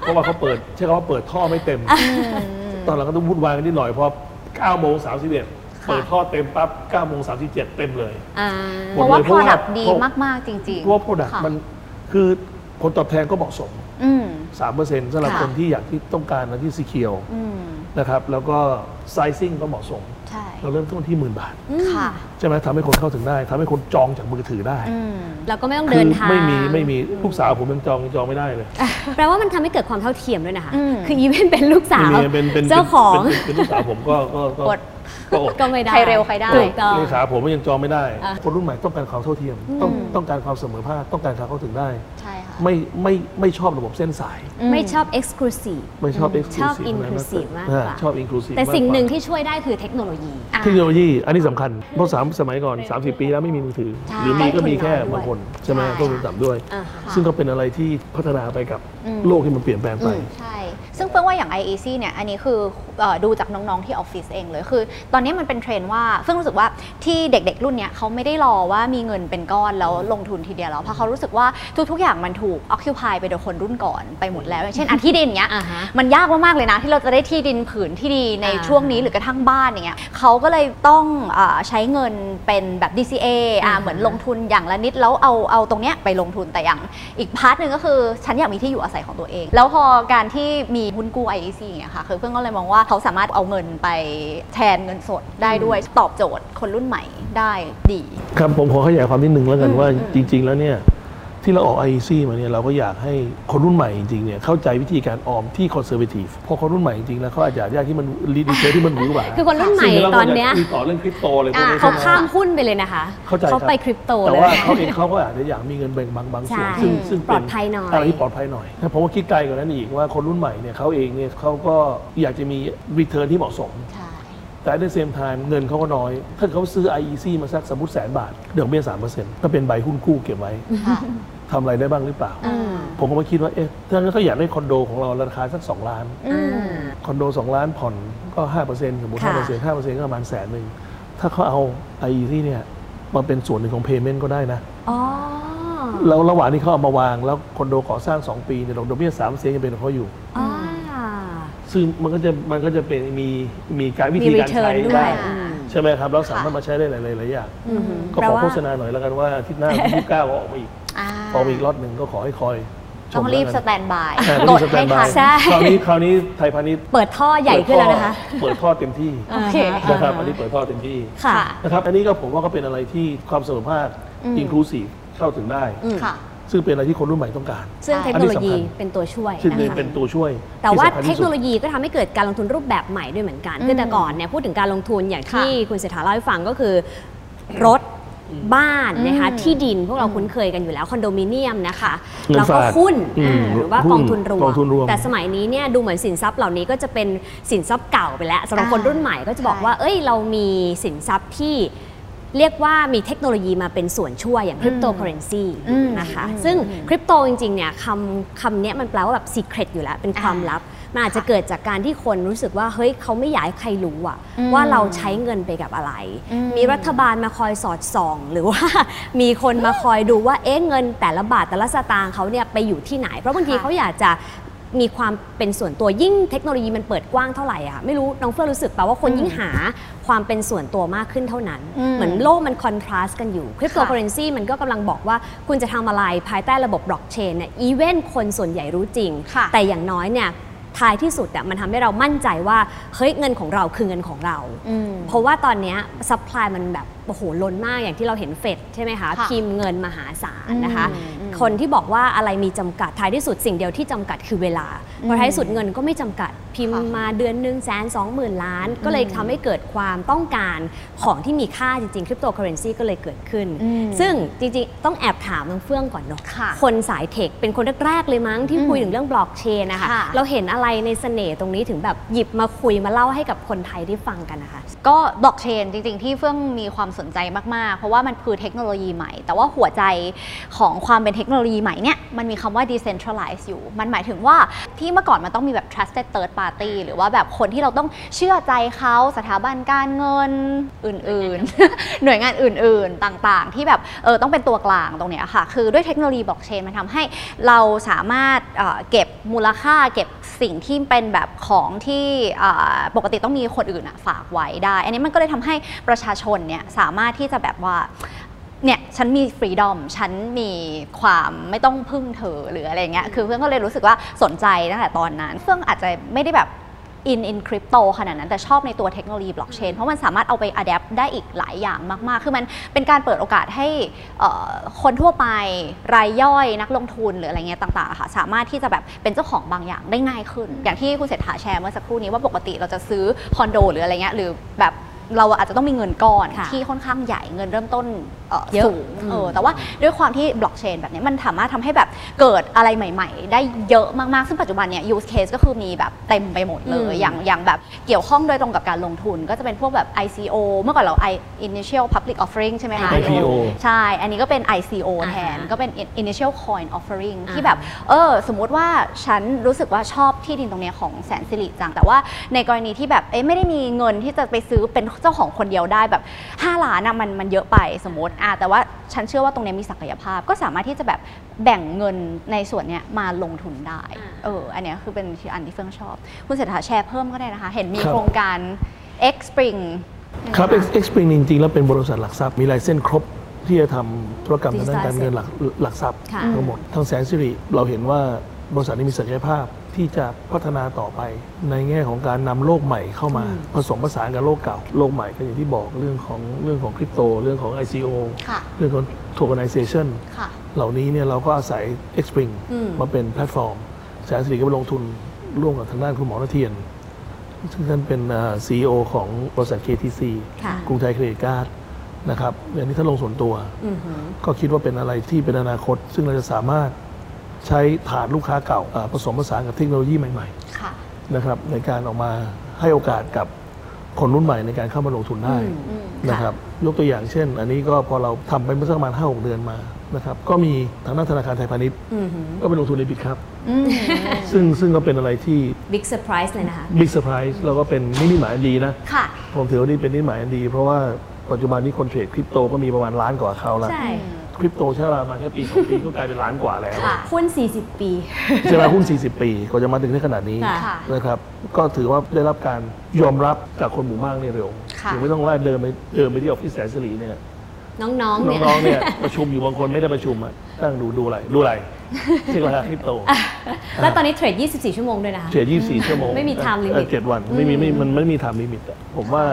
เพราะว่าเขาเปิดใช่คำว่าเปิดท่อไม่เต็ม ตอนหลังก็ต้องวุ่นวายกันนิดหน่อยเพราะ9โมง31เปิดท่อเต็มปั๊บ9โมง37 เต็มเลยอ่าเพราะว่าเพราะว่า product ดีเพราะมาก ๆ จริงๆเพราะว่าโปรดักค่ะมันคือผลตอบแทนก็เหมาะสม อืม3%สำหรับค่ะคนที่อยากที่ต้องการนะที่สีเขียวอืมนะครับ แล้วก็ไซซิ่งก็เหมาะสมใช่เราเริ่มต้นที่หมื่นบาทค่ะใช่ไหมทำให้คนเข้าถึงได้ทำให้คนจองจากมือถือได้อืมเราก็ไม่ต้องคืเดินทาง ไม่มีไม่มีลูกสาวผมยังจองยังจองไม่ได้เลย แปลว่ามันทำให้เกิดความเท่าเทียมด้วยนะคะอืมคืออีเวนเป็นลูกสาวไม่มีเป็นเป็นเจ้าของเป็นเป็นเป็นลูกสาวผมก็ก็ ก็อดก็อดก็ไม่ได้ ใครเร็วใครได้ถูกต้องเลขาผมก็ยังจองไม่ได้อะคนรุ่นใหม่ต้องการความเท่าเทียม ต้องต้องการความเสมอภาคต้องการการเข้าถึงได้ใช่ค่ะไม่ไม่ไม่ชอบระบบเส้นสาย ไม่ชอบ exclusive ไม่ชอบชอบ exclusive อะไร inclusive มากกอ่ว่าชอบ inclusive แต่สิ่งมากกว่าหนึ่งที่ช่วยได้คือเทคโนโลยี เทคโนโลยีอันนี้สำคัญเพราะสามสมัยก่อน 30 ปีแล้วไม่มีมือถือใช่หรือมีก็มีแค่ต้นทุนน้อยด้วยบางคนใช่ไหมใช่ต้นทุนต่ำด้วยอ่าฮะซึ่งก็เป็นอะไรที่พัฒนาไปกับโลกที่มันเปลี่ยนแปลงไปใช่ซึ่งเฟิร์งว่าอย่าง IEC เนี่ยอันนี้คือเออดูจากน้องๆที่ออฟฟิศเองเลยคือตอนนี้มันเป็นเทรนด์ว่าเฟื่องรู้สึกว่าที่เด็กๆรุ่นเนี้ยเขาไม่ได้รอว่ามีเงินเป็นก้อนแล้วลงทุนทีเดียวแล้วเพราะเขารู้สึกว่าทุกๆ อย่างมันถูก occupy ไปโดยคนรุ่นก่อนไปหมดแล้วอย่างเช่นอาที่ดินเนี้ยอ่าฮะมันยากมากๆเลยนะ ที่เราจะได้ที่ดินผืนที่ดีในอ่าช่วงนี้หรือกระทั่งบ้านอย่างเงี้ยเขาก็เลยต้องอาใช้เงินเป็นแบบ DCA อ่าอ่าฮะเหมือนลงทุนอย่างละนิดแล้วเอาเอาตรงเนี้ยไปลงทุนแต่อย่างอีกพาร์ทหนึ่งก็คือฉันอยากมีที่อยู่อาศัยของตัวเอง แล้วพอการที่มีหุ้นกู้ IEC อย่างเงี้ยค่ะคือเพื่อนก็เลยมองว่าเขาสามารถเอาเงินไปแทนเงินสดได้ด้วยตอบโจทย์คนรุ่นใหม่ได้ดี ครับผมขอขยายความนิดนึงแล้วกันว่าจริง ๆ แล้วเนี่ยที่เราออก ICO มาเนี่ยเราก็อยากให้คนรุ่นใหม่จริงๆเนี่ยเข้าใจวิธีการออมที่คอนเซอร์ a ทีฟเพราะคนรุ่นใหม่จริงๆแล้วเขาอาจจะอยากที่มัน return ที่มันหวือหวาคือคนรุ่นใหม่ซึ่งเราตอนเนี้ยคุยต่อเรื่องคริปโตอะไรพวกนี้เขาใช่ไหมข้ามหุ้นไปเลยนะคะเข้าใจเขาครับไปคริปโตแต่เลยว่าเขาเองเขาก็อาจจะอยากมีเงินแบ่งบางบางส่วนใช่ซึ่งซึ่งปลอดภัยหน่อยอะไรที่ปลอดภัยหน่อยแต่ผมว่าคิดไกลกว่านั้นอีกว่าคนรุ่นใหม่เนี่ยเขาเองเนี่ยเขาก็อยากจะมีreturn ที่เหมาะสมใช่ แต่ใน same time เงินเขาก็น้อย ถ้าเขาซื้อ ICO มาสักสมมติแสนบาทดอกเบี้ยสามเปอร์เซ็นต์ก็เป็นใบหุ้นกู้เก็บไว้ค่ะทำอะไรได้บ้างหรือเปล่าอืมผมก็มาคิดว่าเอ๊ะถ้างั้นเขาอยากได้คอนโดของเราราคาสัก 2 ล้านอืมคอนโด 2 ล้านผ่อนก็ 5%สมมติค่ะ5% 5%ก็ประมาณแสนหนึ่งถ้าเขาเอา i e ที่เนี่ยมาเป็นส่วนหนึ่งของ payment ก็ได้นะอ๋อแล้วระหว่างที่เขาเอามาวางแล้วคอนโดก่อสร้าง 2 ปีเนี่ยดอกเบี้ย3 เปอร์เซ็นต์ยังเป็นของเขาอยู่อ่า ซึ่งมันก็จะมันก็จะเป็นมีมีการวิธีมีการใช้ return ด้วย ได้อืมใช่ไหมครับเราสามารถมาใช้ได้หลายๆหลายอย่างอือหือก็แปลขอว่า โฆษณาหน่อยแล้วกันว่าอาทิตย์หน้าที่29ก็ออกมาอีกอ่าออกมาอีกล็อตหนึ่งก็ขอให้คอยชต้อมงรีบแล้วสกันแตนบายใช่กต้องดสแตให้นบาทัยนใช่ คราวนี้คราวนี้ไทยพาณิชย์เปิดท่อใหญ่ขึ้นแล้วนะคะ เปิดท่อเต็มที่โอเคนะครับอันนี้เปิดท่อเต็มที่ ค่ะ นะครับอันนี้ก็ผมว่าก็เป็นอะไรที่ความเสมอภาคอืม อินคลูซีฟเข้าถึงได้ อืม ค่ะ ซึ่งเป็นอะไรที่คนรุ่นใหม่ต้องการ ซึ่งใช่เทคโนโลยีอันนี้สำคัญเป็นตัวช่วยซึ่งนะคะเป็นตัวช่วย แต่ว่าที่สำคัญเทที่คสุโนดโลยีก็ทำให้เกิดการลงทุนรูปแบบใหม่ด้วยเหมือนกันอืมคือแต่ก่อนเนี่ยพูดถึงการลงทุนอย่างที่ค่ะคุณเศรษฐาเล่าให้ฟังก็คือ รถบ้านนะคะอืมที่ดินพวกเราคุ้นเคยกันอยู่แล้วคอนโดมิเนียมนะคะเงินแล้วก็ฝากหุ้นอืมอ่าหรือว่าหุ้นกองทุนรวกองทุนรวม แต่สมัยนี้เนี่ยดูเหมือนสินทรัพย์เหล่านี้ก็จะเป็นสินทรัพย์เก่าไปแล้วสำหรับอ่าคนรุ่นใหม่ก็จะบอกใช่ว่า เอ้ยเรามีสินทรัพย์ที่ เรียกว่ามีเทคโนโลยีมาเป็นส่วนช่วยอย่างคริปโตเคอเรนซีอืมนะคะอืมซึ่งอืมคริปโตจริงๆเนี่ยคำคำเนี้ยมันแปลว่าแบบ secret อยู่แล้ว เป็นความลับ มันอาจจะเกิดจากการที่คนรู้สึกว่า เฮ้ยเขาไม่อยากให้ใครรู้อะอืมว่าเราใช้เงินไปกับอะไรอืมมีรัฐบาลมาคอยสอดส่อง หรือว่ามีคนมาคอยดูว่าเอ๊ะเงินแต่ละบาทแต่ละสตางค์เขาเนี่ยไปอยู่ที่ไหน เพราะบางทีค่ะเขาอยากจะ มีความเป็นส่วนตัวยิ่งเทคโนโลยีมันเปิดกว้างเท่าไหร่อะไม่รู้น้องเฟื่องรู้สึกป่าว่าคนยิ่งหาความเป็นส่วนตัวมากขึ้นเท่านั้นอืมเหมือนโลกมัน contrast กันอยู่คริปโตเคอเรนซีมันก็กำลังบอกว่าคุณจะทำอะไรภายใต้ระบบบล็อกเชนเนี่ย even คนส่วนใหญ่รู้จริงค่ะแต่อย่างน้อยเนี่ยท้ายที่สุดอะมันทำให้เรามั่นใจว่าเฮ้ยเงินของเราคือเงินของเราอืมเพราะว่าตอนเนี้ย supply มันแบบโอ้โหล้นมากอย่างที่เราเห็นเฟดใช่ไหมคะค่ะพิมพ์เงินมหาศาลนะคะอืมอืม คนที่บอกว่าอะไรมีจำกัดท้ายที่สุดสิ่งเดียวที่จำกัดคือเวลาเพราะท้ายที่สุดเงินก็ไม่จำกัดพิมพ์ค่ะมาเดือนหนึ่งแสนสองหมื่นล้าน ก็เลยทำให้เกิดความต้องการของที่มีค่าจริงๆคริปโตเคอเรนซีก็เลยเกิดขึ้นอืมซึ่งจริงๆ ต้องแอบถามน้องเฟื่องก่อนเนาะค่ะคนสาย tech เป็นคนแรกๆเลยมั้งที่อืมคุยถึงเรื่องบล็อกเชนนะคะค่ะเราเห็นอะไรในเสน่ห์ตรงนี้ถึงแบบหยิบมาคุยมาเล่าให้กับคนไทยได้ฟังกันนะคะ ก็บล็อกเชนจริงๆ ที่เฟื่องมีความสนใจมากๆ เพราะว่ามันคือเทคโนโลยีใหม่ แต่ว่าหัวใจของความเป็นเทคโนโลยีใหม่เนี่ยมันมีคำว่า decentralized อยู่ มันหมายถึงว่าที่เมื่อก่อนมันต้องมีแบบ trusted third party หรือว่าแบบคนที่เราต้องเชื่อใจเขาสถาบันการเงินอื่นๆ หน่วยงานอื่นๆต่างๆ ที่แบบเออต้องเป็นตัวกลางตรงเนี้ยค่ะ คือด้วยเทคโนโลยีบล็อกเชนมันทำให้เราสามารถเเก็บมูลค่าเก็บสิ่งที่เป็นแบบของที่ปกติต้องมีคนอื่นฝากไว้ได้ อันนี้มันก็เลยทำให้ประชาชนเนี่ยสามารถที่จะแบบว่า เนี่ยฉันมีฟรีดอมฉันมีความไม่ต้องพึ่งเธอหรืออะไรเงี้ยคือเพื่อนก็เลยรู้สึกว่าสนใจตั้งแต่ตอนนั้นเฟื่องอาจจะไม่ได้แบบอินอินคริปโตขนาดนั้นแต่ชอบในตัวเทคโนโลยีบล็อกเชนเพราะมันสามารถเอาไป adapt ได้อีกหลายอย่างมาก ๆ คือมันเป็นการเปิดโอกาสให้เอ่อคนทั่วไปรายย่อยนักลงทุนหรืออะไรเงี้ยต่างๆอะค่ะสามารถที่จะแบบเป็นเจ้าของบางอย่างได้ง่ายขึ้น อย่างที่คุณเศรษฐาแชร์เมื่อสักครู่นี้ว่าปกติเราจะซื้อคอนโดหรืออะไรเงี้ยหรือแบบ เราอาจจะต้องมีเงินก้อนค่ะที่ค่อนข้างใหญ่เงินเริ่มต้นเอ่อเยอะสูงอืมเออแต่ว่าด้วยความที่บล็อกเชนแบบนี้มันสามารถทำให้แบบเกิดอะไรใหม่ ๆ ได้เยอะมากๆ ซึ่งปัจจุบันเนี่ย use case ก็คือมีแบบเต็มไปหมดเลย อย่างอย่างแบบเกี่ยวข้องโดยตรงกับการลงทุน ก็จะเป็นพวกแบบ ICO เมื่อก่อนเรา I initial public offering ใช่ไหมคะ IPO ใช่ อันนี้ก็เป็น ICO อ่าฮะแทนก็เป็น initial coin offering อ่าที่แบบเออสมมุติว่าฉันรู้สึกว่าชอบที่ดินตรงเนี้ยของแสนสิริจังแต่ว่าในกรณีที่แบบเอ๊ะไม่ได้มีเงินที่จะไปซื้อเป็นเจ้าของคนเดียวได้แบบ 5 ล้านอะมันมันเยอะไปสมมติอะแต่ว่าฉันเชื่อว่าตรงเนี้ยมีศักยภาพ ก็สามารถที่จะแบบแบ่งเงินในส่วนเนี้ยมาลงทุนได้อ่าเอออันเนี้ยคือเป็นอันที่เฟื่องชอบ คุณเศรษฐาแชร์เพิ่มก็ได้นะคะ เห็นมีครับโครงการ X Spring ครับ X X Spring จริงๆแล้วเป็นบริษัทหลักทรัพย์มีลายเส้นครบที่จะทำธุรกรรมทางด้านการเงินหลักหลักทรัพย์ค่ะทั้งหมดทางแสนสิริเราเห็นว่าบริษัทนี้มีศักยภาพ ที่จะพัฒนาต่อไป ในแง่ของการนำโลกใหม่เข้ามา ผสมผสานกับโลกเก่า โลกใหม่ก็อย่างที่บอกเรื่องของเรื่องของคริปโต เรื่องของ ICO ค่ะเรื่องของ tokenization ค่ะเหล่านี้เนี่ยเราก็อาศัย Xpring อืมมาเป็นแพลตฟอร์มแสนสิริก็ไปลงทุนร่วมกับทางด้านคุณหมอระเฑียร ซึ่งท่านเป็นซีอีโอของบริษัท KTC ค่ะกรุงไทยเครดิตการ์ดนะครับอย่างนี้ท่านลงส่วนตัวอือหือก็คิดว่าเป็นอะไรที่เป็นอนาคต ซึ่งเราจะสามารถ ใช้ฐานลูกค้าเก่าอ่าผสมผสานกับเทคโนโลยีใหม่ค่ะๆนะครับในการออกมาให้โอกาสกับคนรุ่นใหม่ในการเข้ามาลงทุนได้อืมนะครับยกตัวอย่างเช่น อันนี้ก็พอเราทำไปเมื่อสักประมาณ5 6เดือนมานะครับก็มีทางด้านธนาคารไทยพาณิชย์อือหือก็ไปลงทุนใน Bitkub อืมซึ่งซึ่งก็เป็นอะไรที่ big surprise เลยนะคะ big surprise แล้วก็เป็นนิมิตหมายอันดีนะค่ะผมถือว่านี่เป็นนิมิตหมายอันดี เพราะว่าปัจจุบันนี้คนเทรดคริปโตก็มีประมาณล้านกว่าเขาแล้วใช่ คริปโตใช้เวลามาแค่ปีสองปีก็กลายเป็นล้านกว่าแล้ว ค่ะ หุ้น 40 ปี ใช่ไหมหุ้น 40 ปีกว่าจะมาถึงได้ขนาดนี้ค่ะค่ะ นะครับ ก็ถือว่าได้รับการยอมรับจากคนหมู่มากในเร็วค่ะ ถึงไม่ต้องว่าเดินไปเดินไปที่ออฟฟิศแสนสิริเนี่ย น้องๆเนี่ย น้องๆเนี่ยประชุมอยู่บางคนไม่ได้ประชุมอะนั่งดูดูอะไรดูอะไรเช็คราคาคริปโตแล้วตอนนี้เทรด 24 ชั่วโมงด้วยนะคะเทรด24 ชั่วโมงไม่มี time limit เออเจ็ดวันไม่มีไม่มันไม่มี time limit อะผมว่า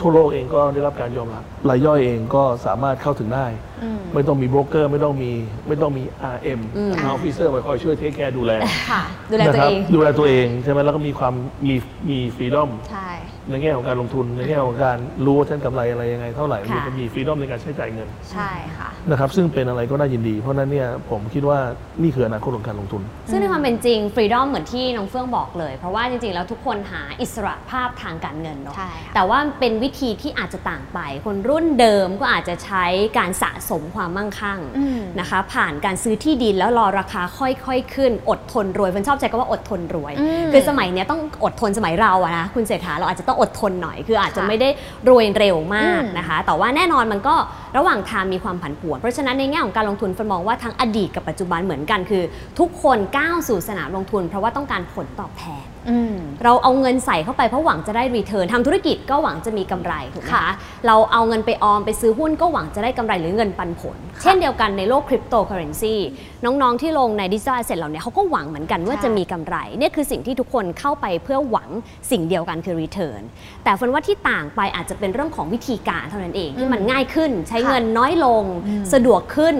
ทั่วโลกเองก็ได้รับการยอมรับรายย่อยเองก็สามารถเข้าถึงได้อืม ไม่ต้องมีโบรกเกอร์ไม่ต้องมีไม่ต้องมี RM อืม officer มาคอยช่วย take care ดูแลค่ะ ดูแลตัวนะครับเอง ดูแลตัวเองใช่ไหมแล้วก็มีความมีมี freedom ใช่ ในแง่ของการลงทุนในแง่ของการรู้ว่าฉันกำไรอะไรยังไงเท่าไหร่ค่ะ มีมี freedom ในการใช้จ่ายเงินใช่ค่ะ นะครับซึ่งเป็นอะไรก็น่ายินดี เพราะฉะนั้นเนี่ยผมคิดว่านี่คืออนาคตของการลงทุน ซึ่งในความเป็นจริง freedom เหมือนที่น้องเฟื่องบอกเลย เพราะว่าจริงๆ แล้วทุกคนหาอิสระภาพทางการเงินเนาะใช่ค่ะแต่ว่าเป็นวิธีที่อาจจะต่างไป คนรุ่นเดิมก็อาจจะใช้การสะสมความมั่งคั่งอืมนะคะ ผ่านการซื้อที่ดินแล้วรอราคาค่อยๆขึ้น อดทนรวยเฟิร์นชอบใจก็ว่าอดทนรวยอืมคือสมัยเนี้ยต้องอดทนสมัยเราอะนะคุณเศรษฐาเราอาจจะต้องอดทนหน่อย คืออาจจะค่ะไม่ได้รวยเร็วมากอืมนะคะ แต่ว่าแน่นอนมันก็ระหว่างทางมีความผันผวน เพราะฉะนั้นในแง่ของการลงทุนเฟิร์นมองว่าทั้งอดีตกับปัจจุบันเหมือนกันคือ ทุกคนก้าวสู่สนามลงทุน เพราะว่าต้องการผลตอบแทนอืม เราเอาเงินใส่เข้าไปเพราะหวังจะได้ return ทำธุรกิจก็หวังจะมีกำไรถูกไหมค่ะคะเราเอาเงินไปออมไปซื้อหุ้นก็หวังจะได้กำไรหรือเงินปันผล เช่นเดียวกันในโลกคริปโตเคอเรนซีน้องๆที่ลงใน digital asset เหล่านี้เขาก็หวังเหมือนกันว่าใช่จะมีกำไรเนี่ยคือสิ่งที่ทุกคนเข้าไปเพื่อหวังสิ่งเดียวกันคือ return แต่เฟิร์นว่าที่ต่างไปอาจจะเป็นเรื่องของวิธีการเท่านั้นเองที่มันง่ายขึ้นใช้เงินน้อยลงสะดวกขึ้น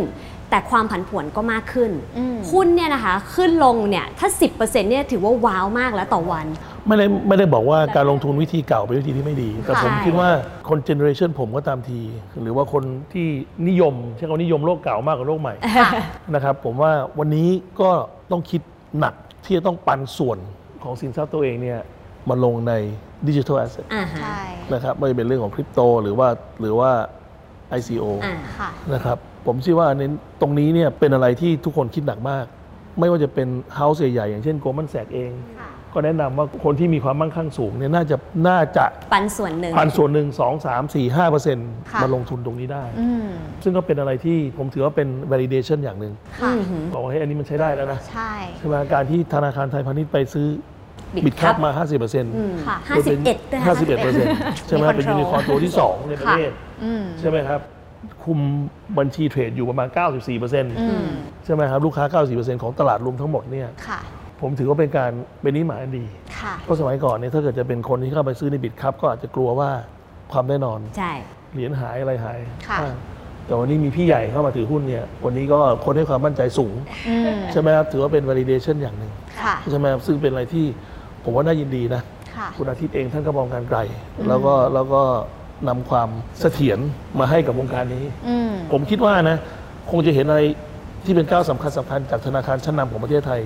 แต่ความผันผวนก็มากขึ้นอืมหุ้นเนี่ยนะคะขึ้นลงเนี่ยถ้า 10%เนี่ยถือว่าว้าวมากแล้วต่อวัน ไม่ได้ไม่ได้บอกว่าการลงทุนวิธีเก่าเป็นวิธีที่ไม่ดี แต่ผมใช่คิดว่าคนเจเนอเรชันผมก็ตามที หรือว่าคนที่นิยมใช้คำว่านิยมโลกเก่ามากกว่าโลกใหม่นะครับผมว่าวันนี้ก็ต้องคิดหนักที่จะต้องปันส่วนของสินทรัพย์ตัวเองเนี่ยมาลงในดิจิทัลแอสเซทอ่าฮะใช่นะครับไม่ว่าจะเป็นเรื่องของคริปโตหรือว่าหรือว่า ICO อ่าค่ะนะครับ ผมเชื่อว่าในตรงนี้เนี่ยเป็นอะไรที่ทุกคนคิดหนักมาก ไม่ว่าจะเป็นเฮาส์ใหญ่ๆอย่างเช่นโกล m ม n แ a กเอง ก็แนะนำว่าคนที่มีความมั่งคั่งสูงเนี่ยน่าจะน่าจะปันส่วนหนึ่ง พันส่วนหนึ่งสองสามสี่ห้าเปอร์เซ็นต์ค่ะ มาลงทุนตรงนี้ได้ อืมซึ่งก็เป็นอะไรที่ผมถือว่าเป็น validation อย่างหนึ่งค่ะ อือหือบอกว่าให้ยอันนี้มันใช้ได้แล้วนะใช่ใช่ไหมการที่ธนาคารไทยพาณิชย์ไปซื้อ Bitcup บิตคัพมา 50%เปอร์เซ็นต์อืมค่ะห้าสิบเอ็ดด้วยห้าสิบเอ็ดเปอร์เซ็นต์ใช่ไหมมีเป็นยู control นิคอร์นตัวที่ 2 ในประเทศ อืม ใช่ไหมครับ คุมบัญชีเทรดอยู่ประมาณ 94เปอร์เซ็นต์อืมใช่ไหมครับ ลูกค้า 94เปอร์เซ็นต์ของตลาดรวมทั้งหมดเนี่ยค่ะผมถือว่าเป็นการเป็นนิหมายอันดีค่ะเพราะสมัยก่อนเนี่ยถ้าเกิดจะเป็นคนที่เข้าไปซื้อในบิตคัพก็อาจจะกลัวว่าความแน่นอนใช่เหรียญหายอะไรหายค่ะอ่าแต่วันนี้มีพี่ใหญ่เข้ามาถือหุ้นเนี่ย วันนี้ก็คนให้ความมั่นใจสูงอืมใช่ไหมครับ ถือว่าเป็น validation อย่างหนึ่งค่ะใช่ไหมครับซึ่งเป็นอะไรที่ผมว่าน่ายินดีนะค่ะคุณอาทิตย์เองท่านก็มองการไกล แล้วก็แล้วก็ นำความเสถียรมาให้กับวงการนี้อืมผมคิดว่านะ คงจะเห็นอะไรที่เป็นก้าวสำคัญสำคัญจากธนาคารชั้นนำของประเทศไทย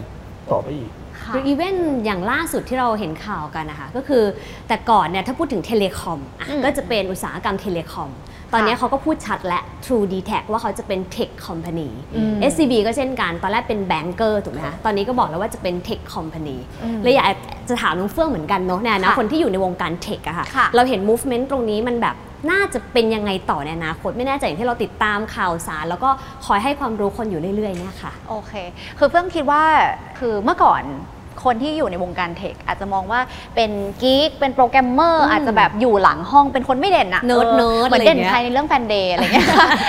ต่อไปอีกค่ะหรืออีเวนต์อย่างล่าสุดที่เราเห็นข่าวกันนะคะก็คือแต่ก่อนเนี่ยถ้าพูดถึง telecom อะอืมก็จะเป็นอุตสาหกรรม telecom ตอนนี้เขาก็พูดชัดและ True d t a c ว่าเขาจะเป็น Tech Company อืม SCB ก็เช่นกัน ตอนแรกเป็น banker ถูกไหมคะตอนนี้ก็บอกแล้วว่าจะเป็น Tech Company อืมเลยอยากจะถามน้องเฟื่องเหมือนกันเนาะในฐานะค่ะคนที่อยู่ในวงการ tech อะค่ะค่ะ เราเห็น movement ตรงนี้มันแบบน่าจะเป็นยังไงต่อในอนาคตไม่แน่ใจอย่างที่เราติดตามข่าวสาร แล้วก็คอยให้ความรู้คนอยู่เรื่อยๆเนี่ยค่ะโอเค คือเฟื่องคิดว่าคือเมื่อก่อน คนที่อยู่ในวงการ tech อาจจะมองว่าเป็น geek เป็นโปรแกรมเมอร์อืมอาจจะแบบอยู่หลังห้องเป็นคนไม่เด่นอะเนิร์ดออเนิร์ดเหมือนอะไรอเด่ย่านงเงี้ยเด่นชัยในเรื่องแฟนเดย์อะไรเงี้ย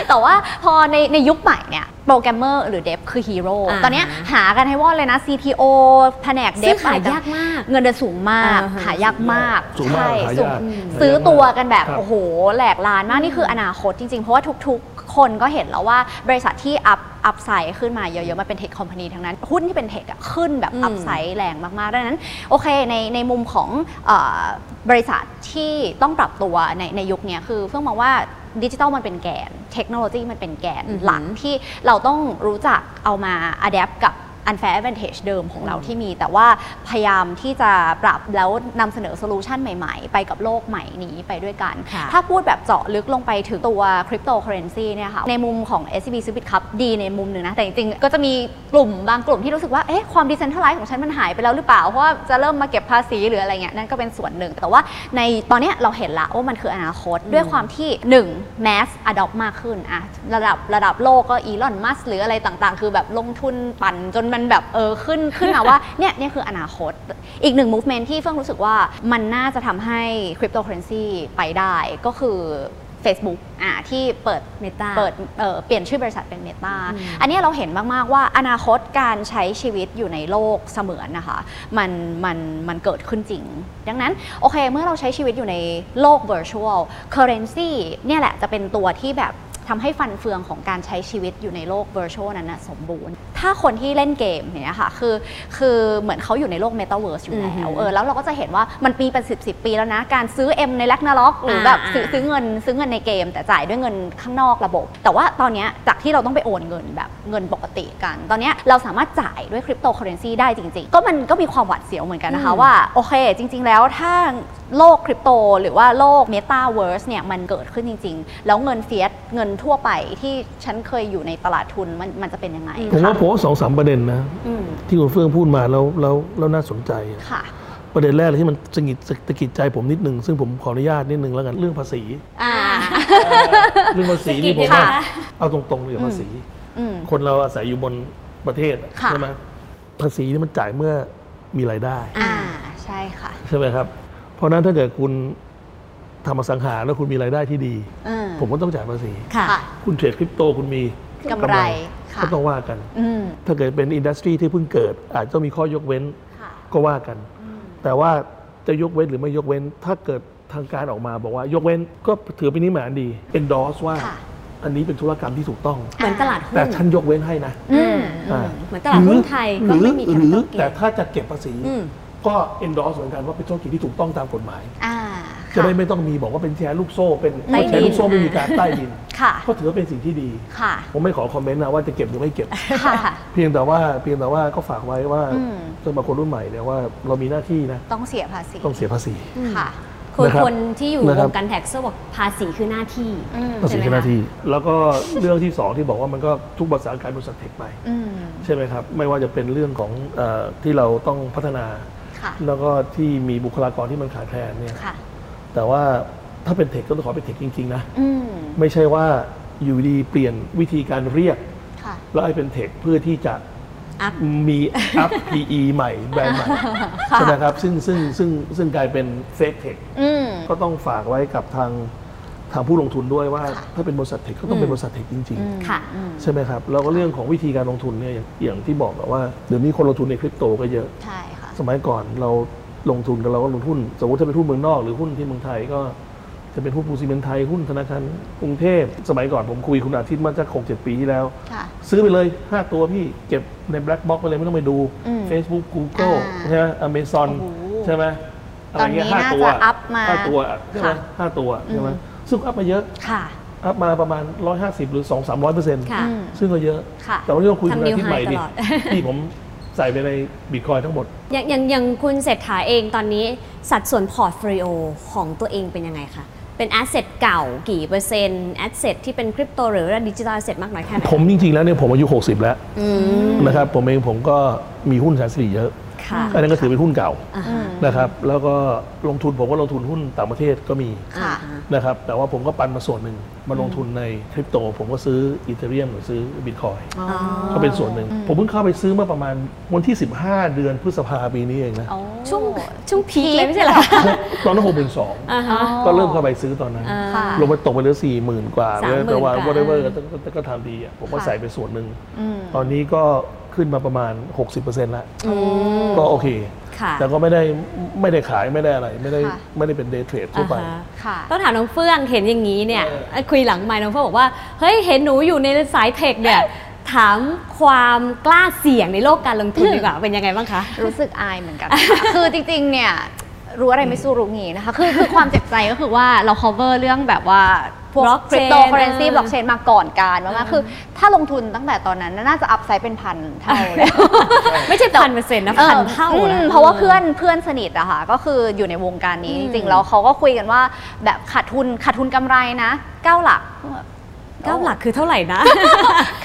แต่ว่าพอในในยุคใหม่เนี่ยโปรแกรมเมอร์หรือ dev คือฮีโร่อ่าตอนเนี้ยหากันให้ว่อนเลยนะ CTO แผนกเดซึ่ฟงหายากมาก เงินเดือนสูงมากอ่าฮะหายากมากสูงมากใช่หายากสูงหายากซื้อตัวกันแบบครับโอ้โห แหลกลานมาก นี่คืออนาคตจริง ๆ เพราะว่าทุกๆ คนก็เห็นแล้วว่าบริษัทที่อัพ อัพไซด์ขึ้นมาเยอะๆมันเป็นเทคคอมพานีทั้งนั้น หุ้นที่เป็นเทคอะขึ้นแบบอืมอัพไซด์แรงมากๆดังนั้นโอเคในในมุมของเออบริษัทที่ต้องปรับตัวในในยุคเนี้ยคือเพิ่งมองว่าดิจิทัลมันเป็นแกน เทคโนโลยีมันเป็นแกนอือหือหลักที่เราต้องรู้จักเอามา adapt กับ unfair advantage เดิมของเราที่มี แต่ว่าพยายามที่จะปรับแล้วนำเสนอ solution ใหม่ๆ ไปกับโลกใหม่นี้ไปด้วยกันค่ะถ้าพูดแบบเจาะลึกลงไปถึงตัวคริปโตเคอเรนซีเนี่ยค่ะในมุมของ SCB s u b i t Cup ดีในมุมหนึ่งนะ แต่จริงๆ ก็จะมีกลุ่มบางกลุ่มที่รู้สึกว่าเอ๊ะความ decentralized ของฉันมันหายไปแล้วหรือเปล่า เพราะว่าจะเริ่มมาเก็บภาษีหรืออะไรเงี้ยนั่นก็เป็นส่วนหนึ่ง แต่ว่าในตอนเนี้ยเราเห็นละว่ามันคืออนาคตด้วยความที่ 1 mass adopt มากขึ้นอะระดับระดับโลกก็อีลอนมัสหรืออะไรต่างๆ คือแบบลงทุนปั่นจนมันแบบเออขึ้นขึ้นมาว่าเนี่ยเนี่ยคืออนาคต อีกหนึ่ง movement ที่เฟื่องรู้สึกว่ามันน่าจะทำให้คริปโตเคอเรนซีไปได้ก็คือ Facebook อะที่เปิด Meta เปิดเอ่อเปลี่ยนชื่อบริษัทเป็น Meta อืมอันเนี้ยเราเห็นมาก ๆ ว่าอนาคตการใช้ชีวิตอยู่ในโลกเสมือนนะคะ มันมันมันเกิดขึ้นจริง ดังนั้น โอเค เมื่อเราใช้ชีวิตอยู่ในโลก virtual currency เนี่ยแหละจะเป็นตัวที่แบบ ทำให้ฟันเฟืองของการใช้ชีวิตอยู่ในโลก virtual นั้นนะสมบูรณ์ ถ้าคนที่เล่นเกมเนี่ยค่ะคือคือเหมือนเขาอยู่ในโลก metaverse อยู่แล้อือหืวอเออแล้วเราก็จะเห็นว่ามันปีเป็นสิบสิบปีแล้วนะ การซื้อ M ใน r a g n a r o k หรือแบบอ่าซื้อซื้อเงินซื้อเงินในเกม แต่จ่ายด้วยเงินข้างนอกระบบ แต่ว่าตอนเนี้ยจากที่เราต้องไปโอนเงินแบบเงินปกติกัน ตอนเนี้ยเราสามารถจ่ายด้วยคริปโตเคอเรนซีได้จริง ๆ ก็มันก็มีความหวาดเสียวเหมือนกันนะคะอืมว่าโอเค จริง ๆ แล้วถ้าโลกคริปโตหรือว่าโลกเมตาเวิร์สเนี่ยมันเกิดขึ้นจริง ๆ แล้วเงิน fiat เงินทั่วไปที่ฉันเคยอยู่ในตลาดทุนมันมันจะเป็นยังไงผมว่าค่ะผมว่าสองสามประเด็นนะอืมที่คุณเฟื่องพูดมาแล้วแล้วแล้วน่าสนใจอะค่ะ ประเด็นแรกเลยที่มันสะกิดสะกิดใจผมนิดนึงซึ่งผมขออนุญาตนิดนึงแล้วกันเรื่องภาษีอ่าเรื่องภาษีนี่ผมค่ะว่าเอาตรงๆเลยภาษีอืมคนเราอาศัยอยู่บนประเทศอะค่ะใช่ไหมภาษีนี่มันจ่ายเมื่อมีรายได้อ่าใช่ค่ะใช่ไหมครับ เพราะฉะนั้นถ้าเกิดคุณทำอสังหาแล้วคุณมีรายได้ที่ดีอืม ผมก็ต้องจ่ายภาษีค่ะค่ะคุณเทรดคริปโตคุณมีกำไรค่ะก็ต้องว่ากันอืมถ้าเกิดเป็นอินดัสทรีที่เพิ่งเกิด อาจจะต้องมีข้อยกเว้นค่ะก็ว่ากัน แต่ว่าจะยกเว้นหรือไม่ยกเว้น ถ้าเกิดทางการออกมาบอกว่ายกเว้นก็ถือเป็นนิมิตอันดี endorse ว่าค่ะอันนี้เป็นธุรกรรมที่ถูกต้อง เหมือนตลาดหุ้นแต่ฉันยกเว้นให้นะอืมอ่าเหมือนตลาดหุ้นไทยก็ไม่มีหรือหรือ capital gain แต่ถ้าจะเก็บภาษีอืมก็ endorse เหมือนกันว่าเป็นธุรกิจที่ถูกต้องตามกฎหมายอ่า จะได้ไม่ต้องมีบอกว่าเป็นแชร์ลูกโซ่เป็นใต้ดินแชร์ลูกโซ่ไม่มีการใต้ดินค่ะก็ถือว่าเป็นสิ่งที่ดีค่ะผมไม่ขอคอมเมนต์นะว่าจะเก็บหรือไม่เก็บค่ะเพียงแต่ว่าเพียงแต่ว่าก็ฝากไว้ว่าอืมสำหรับคนรุ่นใหม่เนี่ยว่าเรามีหน้าที่นะต้องเสียภาษีต้องเสียภาษีค่ะคนนะครับคนที่อยู่นะควรับงการแท็กซ์บอกภาษีคือหน้าที่อืมภาษีใช่คือไหมหน้าคะที่ แล้วก็เรื่องที่สองที่บอกว่ามันก็ทุกบริษัทกลายเป็นบริษัทเทคไปอืมใช่ไหมครับ ไม่ว่าจะเป็นเรื่องของเออที่เราต้องพัฒนาค่ะแล้วก็ที่มีบุคลากรที่มันขาดแคลนเนี่ยค่ะ แต่ว่าถ้าเป็นเทคก็ต้องขอเป็นเทคจริงๆนะอืมไม่ใช่ว่าอยู่ดีเปลี่ยนวิธีการเรียกค่ะแล้วไอ้เป็นเทคเพื่อที่จะอัพมีอัพ PE ใหม่แบรนด์ใหม่ค่ะใช่ไหมครับซึ่งซึ่งซึ่งซึ่งกลายเป็นเฟกเทคอืมก็ต้องฝากไว้กับทางทางผู้ลงทุนด้วยว่าค่ะถ้าเป็นบริษัทเทคก็ต้องเป็นบริษัทเทคจริงอืมค่ะอืมๆใช่ไหมครับแล้วก็เรื่องของวิธีการลงทุนเนี่ยอย่างอย่างที่บอกแบบว่าเดี๋ยวนี้คนลงทุนในคริปโตก็เยอะใช่ค่ะสมัยก่อนเรา ลงทุนกันเราก็ลงทุนสมมติถ้าเป็นหุ้นเมืองนอกหรือหุ้นที่เมืองไทยก็จะเป็นหุ้นปูซีเมนต์ไทยหุ้นธนาคารกรุงเทพสมัยก่อนผมคุยคุณอาทิตย์มาจากหกเจ็ดปีที่แล้วค่ะซื้อไปเลย 5 ตัวพี่เก็บใน black box ไปเลยไม่ต้องไปดูอืม Facebook Google อ่าใช่ไหม Amazon โอ้โหใช่ไหมะไรเงี้ยตอนนี้ห้าตัวน่าจะอัพมาห้าตัวใช่ไหมค่ะห้าตัวใช่ไหมอืมซึ่งอัพมาเยอะค่ะอัพมาประมาณ 150 หรือ 2 3 0 0เปอร์เซ็นต์ค่ะอืมซึ่งก็เยอะค่ะแต่วันนี้เราคุยกันทำ new ที่ใหม่ high ดิตลอดที่ผม ใส่ไปในบิตคอยทั้งหมด อย่างอย่างอย่างคุณเศรษฐาเองตอนนี้สัดส่วนพอร์ตโฟลิโอของตัวเองเป็นยังไงคะ เป็นแอสเซทเก่ากี่เปอร์เซ็นต์แอสเซทที่เป็นคริปโตหรือว่าดิจิทัลแอสเซทมากน้อยแค่ไหนผมจริง ๆ แล้วเนี่ยผมอายุ 60 แล้วอืมนะครับผมเองผมก็มีหุ้นแสนสิริเยอะ ค่ะ อันนั้นก็ถือเป็นหุ้นเก่าอ่าอืฮะมนะครับ แล้วก็ลงทุนผมก็ลงทุนหุ้นต่างประเทศก็มีค่ะอ่าฮะนะครับ แต่ว่าผมก็ปันมาส่วนหนึ่งมาลงทุนในคริปโต ผมก็ซื้ออีเทเรียมหรือซื้อบิตคอยอ๋อก็เป็นส่วนหนึ่ง ผมเพิ่งเข้าไปซื้อเมื่อประมาณวันที่ 15 เดือนพฤษภาปีนี้เองนะอ๋อช่วงช่วงพีคเลยไม่ใช่เหรอตอนนั้นหกหมื่นสองอ่าฮะก็เริ่มเข้าไปซื้อตอนนั้นอ่าค่ะลงไปตกไปเหลือสี่หมื่นกว่าสามหมื่นแต่ว่ากว่า whatever ก็ก็ก็ทำดีอะผมก็ค่ะใส่ไปส่วนหนึ่งอืมตอนนี้ก็ ขึ้นมาประมาณ 60%แล้วอืมก็โอเคค่ะแต่ก็ไม่ได้ไม่ได้ขายไม่ได้อะไร ไม่ได้ค่ะไม่ได้เป็นเดย์เทรดทั่วไปอ่าฮะค่ะต้องถามน้องเฟื่องเห็นอย่างนี้เนี่ยคุยหลังไมค์น้องเฟื่องบอกว่า เฮ้ย เห็นหนูอยู่ในสายเทคเนี่ยถามความกล้าเสี่ยงในโลกการลงทุนดีกว่าเป็นยังไงบ้างคะ รู้สึกอายเหมือนกันค่ะคือจริงๆเนี่ยรู้อะไรไม่สู้รู้งี้นะคะ คือคือความเจ็บใจก็คือว่าเรา cover เรื่องแบบว่า พวก Blockchain คริปโตเคอเรนซีเออบล็อกเชนมาก่อนการมากๆคือ ถ้าลงทุนตั้งแต่ตอนนั้นน่าจะ upside เป็นพันเท่าเลยไม่ใช่พันเปอร์เซ็นต์นะพันเท่าอืมนะเพราะว่าเพื่อนเพื่อนสนิทอะค่ะก็คืออยู่ในวงการนี้อืมจริงๆแล้วเขาก็คุยกันว่าแบบขาดทุนขาดทุนกำไรนะเก้าหลัก เก้าหลักคือเท่าไหร่นะ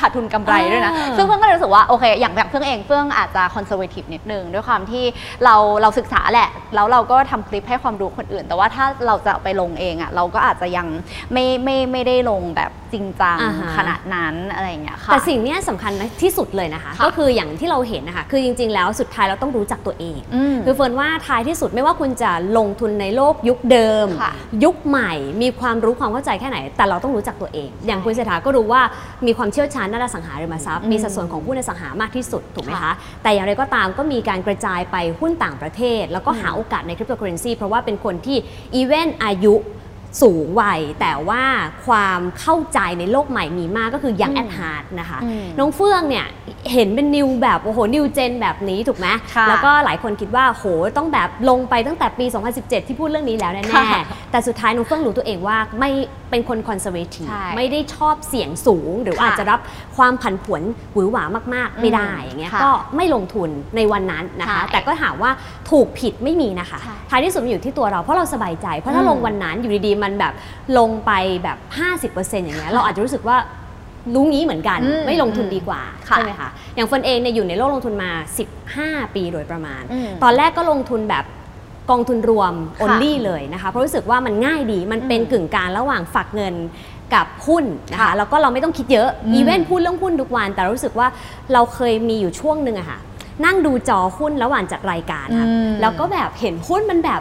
ขาดทุนกำไรด้วยนะอ่าซึ่งเฟื่องก็เลยรู้สึกว่าโอเค อย่างแบบเฟื่องเองเฟื่องอาจจะ conservative นิดนึง ด้วยความที่เราเราศึกษาแหละ แล้วเราก็ทำคลิปให้ความรู้คนอื่น แต่ว่าถ้าเราจะเอาไปลงเองอะเราก็อาจจะยังไม่ไม่ไม่ได้ลงแบบจริงจังอ่าฮะขนาดนั้นอะไรอย่างเงี้ยค่ะแต่สิ่งเนี้ยสำคัญนะที่สุดเลยนะคะค่ะก็คืออย่างที่เราเห็นนะคะ คือจริง ๆ แล้วสุดท้ายเราต้องรู้จักตัวเองอืมคือเฟิร์นว่าท้ายที่สุดไม่ว่าคุณจะลงทุนในโลกยุคเดิมค่ะยุคใหม่ มีความรู้ความเข้าใจแค่ไหน แต่เราต้องรู้จักตัวเอง อย่างคุณเศรษฐาก็รู้ว่ามีความเชี่ยวชาญด้านอสังหาริมทรัพย์อืมมีสัดส่วนของหุ้นอสังหามากที่สุดถูกไหมคะค่ะแต่อย่างไรก็ตามก็มีการกระจายไปหุ้นต่างประเทศ แล้วก็หาโอกาสในคริปโตเคอเรนซีเพราะว่าเป็นคนที่ even อายุ สูงวัย แต่ว่าความเข้าใจในโลกใหม่มีมากก็คือยังอืม at heart นะคะอืมน้องเฟื่องเนี่ยเห็นเป็น new แบบโอ้โห new gen แบบนี้ถูกไหมค่ะแล้วก็หลายคนคิดว่าโหต้องแบบลงไปตั้งแต่ปี 2017 ที่พูดเรื่องนี้แล้วแน่ค่ะๆแต่สุดท้ายน้องเฟื่องรู้ตัวเองว่าไม่เป็นคน conservative ใช่ไม่ได้ชอบเสี่ยงสูง หรือว่าค่ะอาจจะรับความผันผวนหวือหวามาก ๆ ไม่ได้อืมอย่างเงี้ยค่ะก็ไม่ลงทุนในวันนั้นนะคะใช่แต่ก็ถามว่าถูกผิดไม่มีนะคะใช่ท้ายที่สุดมันอยู่ที่ตัวเราเพราะเราสบายใจเพราะถ้าอืมลงวันนั้นอยู่ดีๆมันแบบลงไปแบบ 50%อย่างเงี้ยเราอาจจะรู้สึกว่ารู้งี้เหมือนกันอืมไม่ลงทุนดีกว่าค่ะใช่ไหมคะ อย่างเฟิร์นเองเนี่ยอยู่ในโลกลงทุนมา 15 ปีโดยประมาณอืมตอนแรกก็ลงทุนแบบกองทุนรวมค่ะ only เลยนะคะเพราะรู้สึกว่ามันง่ายดีมันเป็นอืมกึ่งกลางระหว่างฝากเงินกับหุ้นนะคะค่ะแล้วก็เราไม่ต้องคิดเยอะอืมอีเวนต์พูดเรื่องหุ้นทุกวัน แต่รู้สึกว่าเราเคยมีอยู่ช่วงหนึ่งอะค่ะนั่งดูจอหุ้นระหว่างจัดรายการค่ะอืมแล้วก็แบบเห็นหุ้นมันแบบ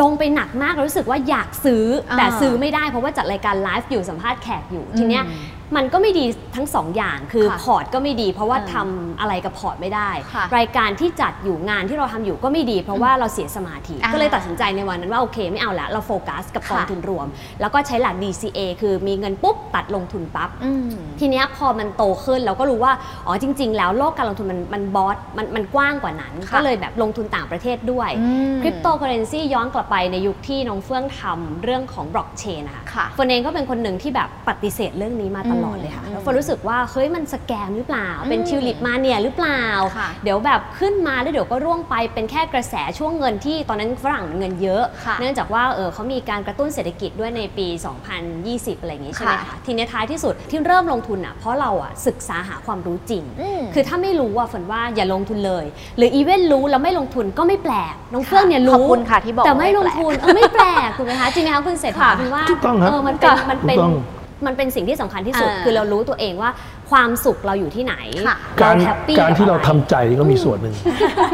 ลงไปหนักมากแล้วรู้สึกว่าอยากซื้ออาแต่ซื้อไม่ได้เพราะว่าจัดรายการไลฟ์อยู่สัมภาษณ์แขกอยู่ทีเนี้ยอื มมันก็ไม่ดีทั้งสองอย่างคือค่ะพอร์ตก็ไม่ดี เพราะว่าอืมทำอะไรกับพอร์ตไม่ได้ค่ะรายการที่จัดอยู่งานที่เราทำอยู่ก็ไม่ดี เพราะว่าเราเสียสมาธิอ่าก็เลยตัดสินใจในวันนั้นว่าโอเคไม่เอาละเราโฟกัสกับกองค่ะทุนรวม แล้วก็ใช้หลัก DCA คือมีเงินปุ๊บตัดลงทุนปั๊บอืมทีเนี้ยพอมันโตขึ้นเราก็รู้ว่าอ๋อจริง ๆ แล้วโลกการลงทุนมันมัน vast มันมันกว้างกว่านั้นค่ะก็เลยแบบลงทุนต่างประเทศด้วยอืมคริปโตเคอเรนซีย้อนกลับไปในยุคที่น้องเฟื่องทำเรื่องของบล็อกเชนนะคะค่ะเฟิร์นเองก็เป็นคนหนึ่งที่แบบปฏิเสธเรื่องนี้มาตลอดเลยค่ะอืมแล้วเฟิร์นรู้สึกว่าเฮ้ยมัน scam หรือเปล่า เป็นอืม tulip mania หรือเปล่าค่ะเดี๋ยวแบบขึ้นมาแล้วเดี๋ยวก็ร่วงไปเป็นแค่กระแสช่วงเงินที่ตอนนั้นฝรั่งเงินเยอะค่ะเนื่องจากว่าเออเขามีการกระตุ้นเศรษฐกิจด้วยในปี 2020 อะไรอย่างงี้ใช่ไหมค่ะคะทีนี้ท้ายที่สุดที่เริ่มลงทุนอะเพราะเราอะศึกษาหาความรู้จริงอืมคือถ้าไม่รู้อะเฟิร์นว่าอย่าลงทุนเลย หรืออีเวนต์รู้แล้วไม่ลงทุนก็ไม่แปลกน้องเฟื่องเนี่ยรู้ขอบคุณค่ะที่บอกแต่ไม่ว่าไม่ลงแปลกทุนเออไม่แปลกถูกไหมคะจริงไหมคะคุณเศรษฐาค่ะคุณว่าถูกต้องครับเออมันเป็นมันเป็นถูกต้อง มันเป็นสิ่งที่สำคัญที่สุดอ่าคือเรารู้ตัวเองว่าความสุขเราอยู่ที่ไหนค่ะการ happy การที่เรากับทำอะไรใจก็มีส่วนหนึ่ง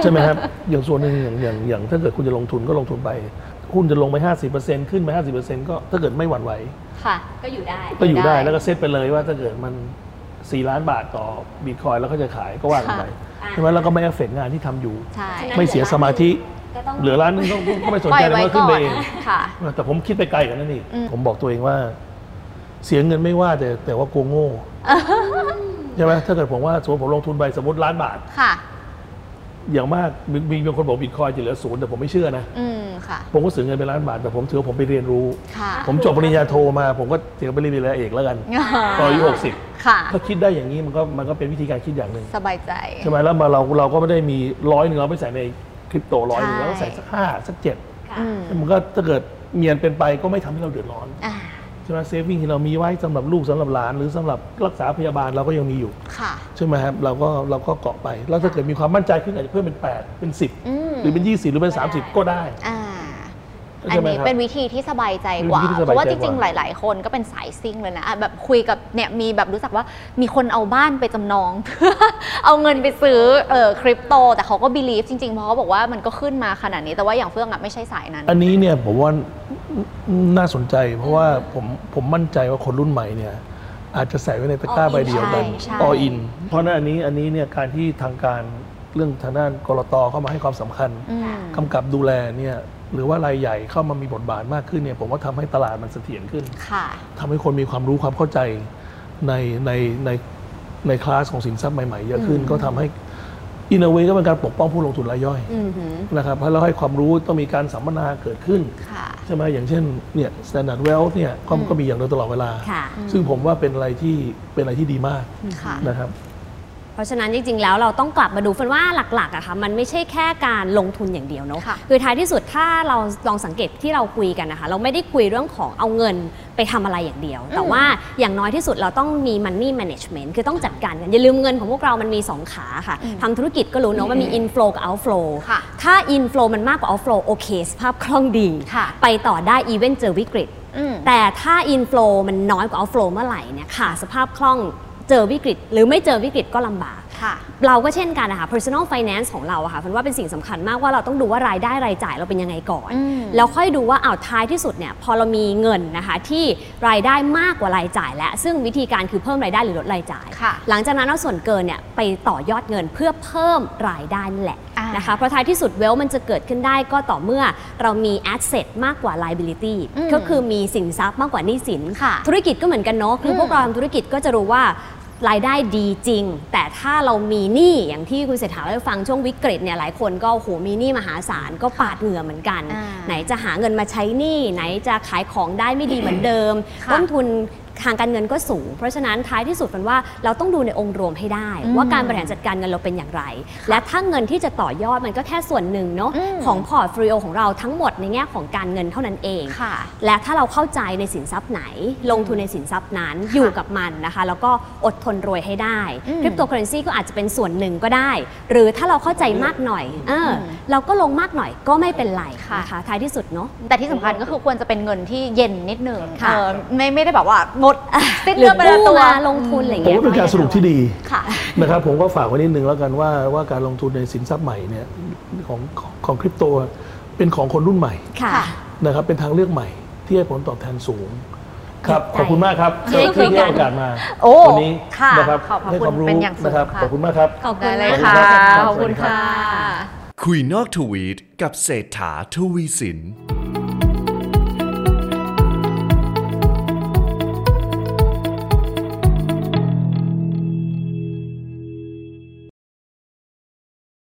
ใช่ไหมครับอย่างส่วนหนึ่งอย่างอย่างอย่างถ้าเกิดคุณจะลงทุนก็ลงทุนไปหุ้นจะลงไป 50%ขึ้นไป 50%ก็ถ้าเกิดไม่หวั่นไหวค่ะก็อยู่ได้ก็อยู่ได้ได้แล้วก็เซตไปเลยว่าถ้าเกิดมัน 4 ล้านบาทต่อบิตคอยแล้วก็จะขายก็ว่ากันไปค่ะใช่ไหมแล้วก็ไม่เอฟเฟกงานที่ทำอยู่ใช่ฉะนั้นไม่เสียสมาธิก็ต้องเหลือล้านนึงก็ก็ก็ไม่สนปล่อใจยเลยไว้ว่าขึ้ก่นอไปนเองค่ะแต่ผมคิดไปไกลกว่านั้นอีกอืมผมบอกตัวเองว่า เสียเงินไม่ว่าแต่แต่ว่ากลัวโง่ใช่ไหมถ้าเกิดผมว่าสมมติผมลงทุนไปสมมติล้านบาทค่ะ อย่างมากมีมีบางคนบอกบิตคอยน์จะเหลือศูนย์แต่ผมไม่เชื่อนะอืมค่ะผมก็เสียเงินไปล้านบาทแต่ผมถือว่าผมไปเรียนรู้ค่ะผมจบปริญญาโทมา ผมก็เสียไปเรียนปริญญาเอกแล้วกันตอนอายุหกสิบค่ะถ้าคิดได้อย่างนี้มันก็มันก็เป็นวิธีการคิดอย่างหนึ่งสบายใจใช่ไหมแล้วมาเราเราก็ไม่ได้มีร้อยหนึ่งเราไม่ใส่ในคริปโตร้อยหนึ่งใช่เราก็ใส่สักห้าสักเจ็ดค่ะอืมมันก็ถ้าเกิดมีอันเป็นไปก็ไม่ทำให้เราเดือดร้อนอ่าใช่ไหม saving ที่เรามีไว้สำหรับลูกสำหรับหลาน หรือสำหรับรักษาพยาบาลเราก็ยังมีอยู่ค่ะใช่ไหมครับเราก็เราก็เกาะไป แล้วถ้าเกิดมีความมั่นใจขึ้นอาจจะเพิ่มเป็น 8 เป็น 10อืมหรือเป็น 20 หรือเป็น 30 ก็ได้ อ่าใช่อันไหมนี้ครับเป็นวิธีที่สบายใจกว่าเป็นวิธีที่สเพบายใจราะว่าจกริงๆหว่าลาย ๆ คนก็เป็นสายซิ่งเลยนะอะแบบคุยกับเนี่ยมีแบบรู้จักว่ามีคนเอาบ้านไปจำนองเพื่อเอาเงินไปซื้อเออคริปโต แต่เขาก็บิลีฟจริงๆ เพราะเขาบอกว่ามันก็ขึ้นมาขนาดนี้แต่ว่าอย่างเฟื่องอะไม่ใช่สายนั้น อันนี้เนี่ยผมว่าน่าสนใจ เพราะว่าผมผมมั่นใจว่าคนรุ่นใหม่เนี่ยอาจจะใส่ไว้ในตะกร้า All in ใบเดียวกันใช่ all in เพราะฉะนั้นอันนี้อันนี้เนี่ยการที่ทางการเรื่องทางด้านกรตเข้ามาให้ความสำคัญอืมกำกับดูแลเนี่ย หรือว่ารายใหญ่เข้ามามีบทบาทมากขึ้นเนี่ยผมว่าทำให้ตลาดมันเสถียรขึ้นค่ะทำให้คนมีความรู้ความเข้าใจในในในในคลาสของสินทรัพย์ใหม่ๆ เยอะขึ้นก็ทำให้อินเวก็เป็นการปกป้องผู้ลงทุนรายย่อยอือหือนะครับแล้วให้ความรู้ต้องมีการสัมมนาเกิดขึ้นค่ะใช่ไหมอย่างเช่นเนี่ย standard wealth เนี่ยก็ก็มีอย่างเดียวตลอดเวลาค่ะซึ่งผมว่าเป็นอะไรที่เป็นอะไรที่ดีมากค่ะนะครับเพ ราะฉะนั้นจริงๆแล้วเราต้องกลับมาดูฟันว่าหลักๆอะค่ะมันไม่ใช่แค่การลงทุนอย่างเดียวเนาะค่ะคือท้ายที่สุดถ้าเราลองสังเกตที่เราคุยกันนะคะ เราไม่ได้คุยเรื่องของเอาเงินไปทำอะไรอย่างเดียว แต่ว่าอย่างน้อยที่สุดเราต้องมี money management คือต้องจัดการกัน อย่าลืมเงินของพวกเรามันมี 2 ขาค่ะทำธุรกิจก็รู้เนาะมันมี inflow กับ outflow ค่ะถ้า inflow มันมากกว่า outflow โอเคสภาพคล่องดีค่ะไปต่อได้ even เจอวิกฤตอืมแต่ถ้า inflow มันน้อยกว่า outflow เมื่อไหร่เนี่ยค่ะสภาพคล่อง เจอวิกฤต หรือไม่เจอวิกฤตก็ลำบากค่ะเราก็เช่นกันนะคะ personal finance ของเราอะค่ะพันว่าเป็นสิ่งสำคัญมากว่าเราต้องดูว่ารายได้รายจ่ายเราเป็นยังไงก่อนอืมแล้วค่อยดูว่าอ้าวท้ายที่สุดเนี่ยพอเรามีเงินนะคะที่รายได้มากกว่ารายจ่ายแล้วซึ่งวิธีการคือเพิ่มรายได้หรือลดรายจ่ายค่ะหลังจากนั้นเอาส่วนเกินเนี่ยไปต่อยอดเงินเพื่อเพิ่มรายได้นั่นแหละอ่านนะคะเพราะท้ายที่สุดเวลมันจะเกิดขึ้นได้ก็ต่อเมื่อเรามี asset มากกว่า liability อืมก็คือมีสินทรัพย์มากกว่าหนี้สินค่ะธุรกิจก็เหมือนกันเนาะคืออมพวกเราทำธุรกิจก็จะรู้ว่า รายได้ดีจริง แต่ถ้าเรามีหนี้อย่างที่คุณเศรษฐาเล่าให้ฟังช่วงวิกฤตเนี่ยหลายคนก็โอ้โหมีหนี้มหาศาลก็ปาดเหงื่อเหมือนกันอ่าไหนจะหาเงินมาใช้หนี้ไหนจะขายของได้ไม่ดีเหมือนเดิมค่ะต้นทุน ทางการเงินก็สูง เพราะฉะนั้นท้ายที่สุดเป็นว่าเราต้องดูในองค์รวมให้ได้อืมว่าการบริหารจัดการเงินเราเป็นอย่างไร และถ้าเงินที่จะต่อยอดมันก็แค่ส่วนหนึ่งเนาะอืมของ portfolio ของเราทั้งหมดในแง่ของการเงินเท่านั้นเองค่ะและถ้าเราเข้าใจในสินทรัพย์ไหน ลงทุนในสินทรัพย์นั้นอยู่กับมันนะคะ แล้วก็อดทนรวยให้ได้อืมคริปโตเคอเรนซีก็อาจจะเป็นส่วนหนึ่งก็ได้ หรือถ้าเราเข้าใจมากหน่อยเอออมเราก็ลงมากหน่อยก็ไม่เป็นไรค่ะนะคะท้ายที่สุดเนาะแต่ที่สำคัญก็คือควรจะเป็นเงินที่เย็นนิดนึงค่ะเออไม่ไม่ได้แบบว่าหมดสิ้นหรืเงิอนไปในกู้ตัวมาลงทุนอะไรอย่างผมเงี้ยว่าเป็นการสรุปที่ดีค่ะนะครับผมก็ฝากไว้นิดนึงแล้วกันว่าว่าการลงทุนในสินทรัพย์ใหม่เนี่ยของของของคริปโตเป็นของคนรุ่นใหม่ค่ะค่ะนะครับเป็นทางเลือกใหม่ที่ให้ผลตอบแทนสูงครับใจขอบคุณมากครับที่ได้คุยกันที่ให้โอกาสมาโอ้วันนี้ค่ะนะครับขอบพระให้คุณความรู้เป็นอย่างสูงนะครับค่ะขอบคุณมากครับขอบคุณได้เลยมากค่ะรับขอบคุณสวัสดีครับค่ะคุยนอกทวีตกับเศรษฐาทวีสิน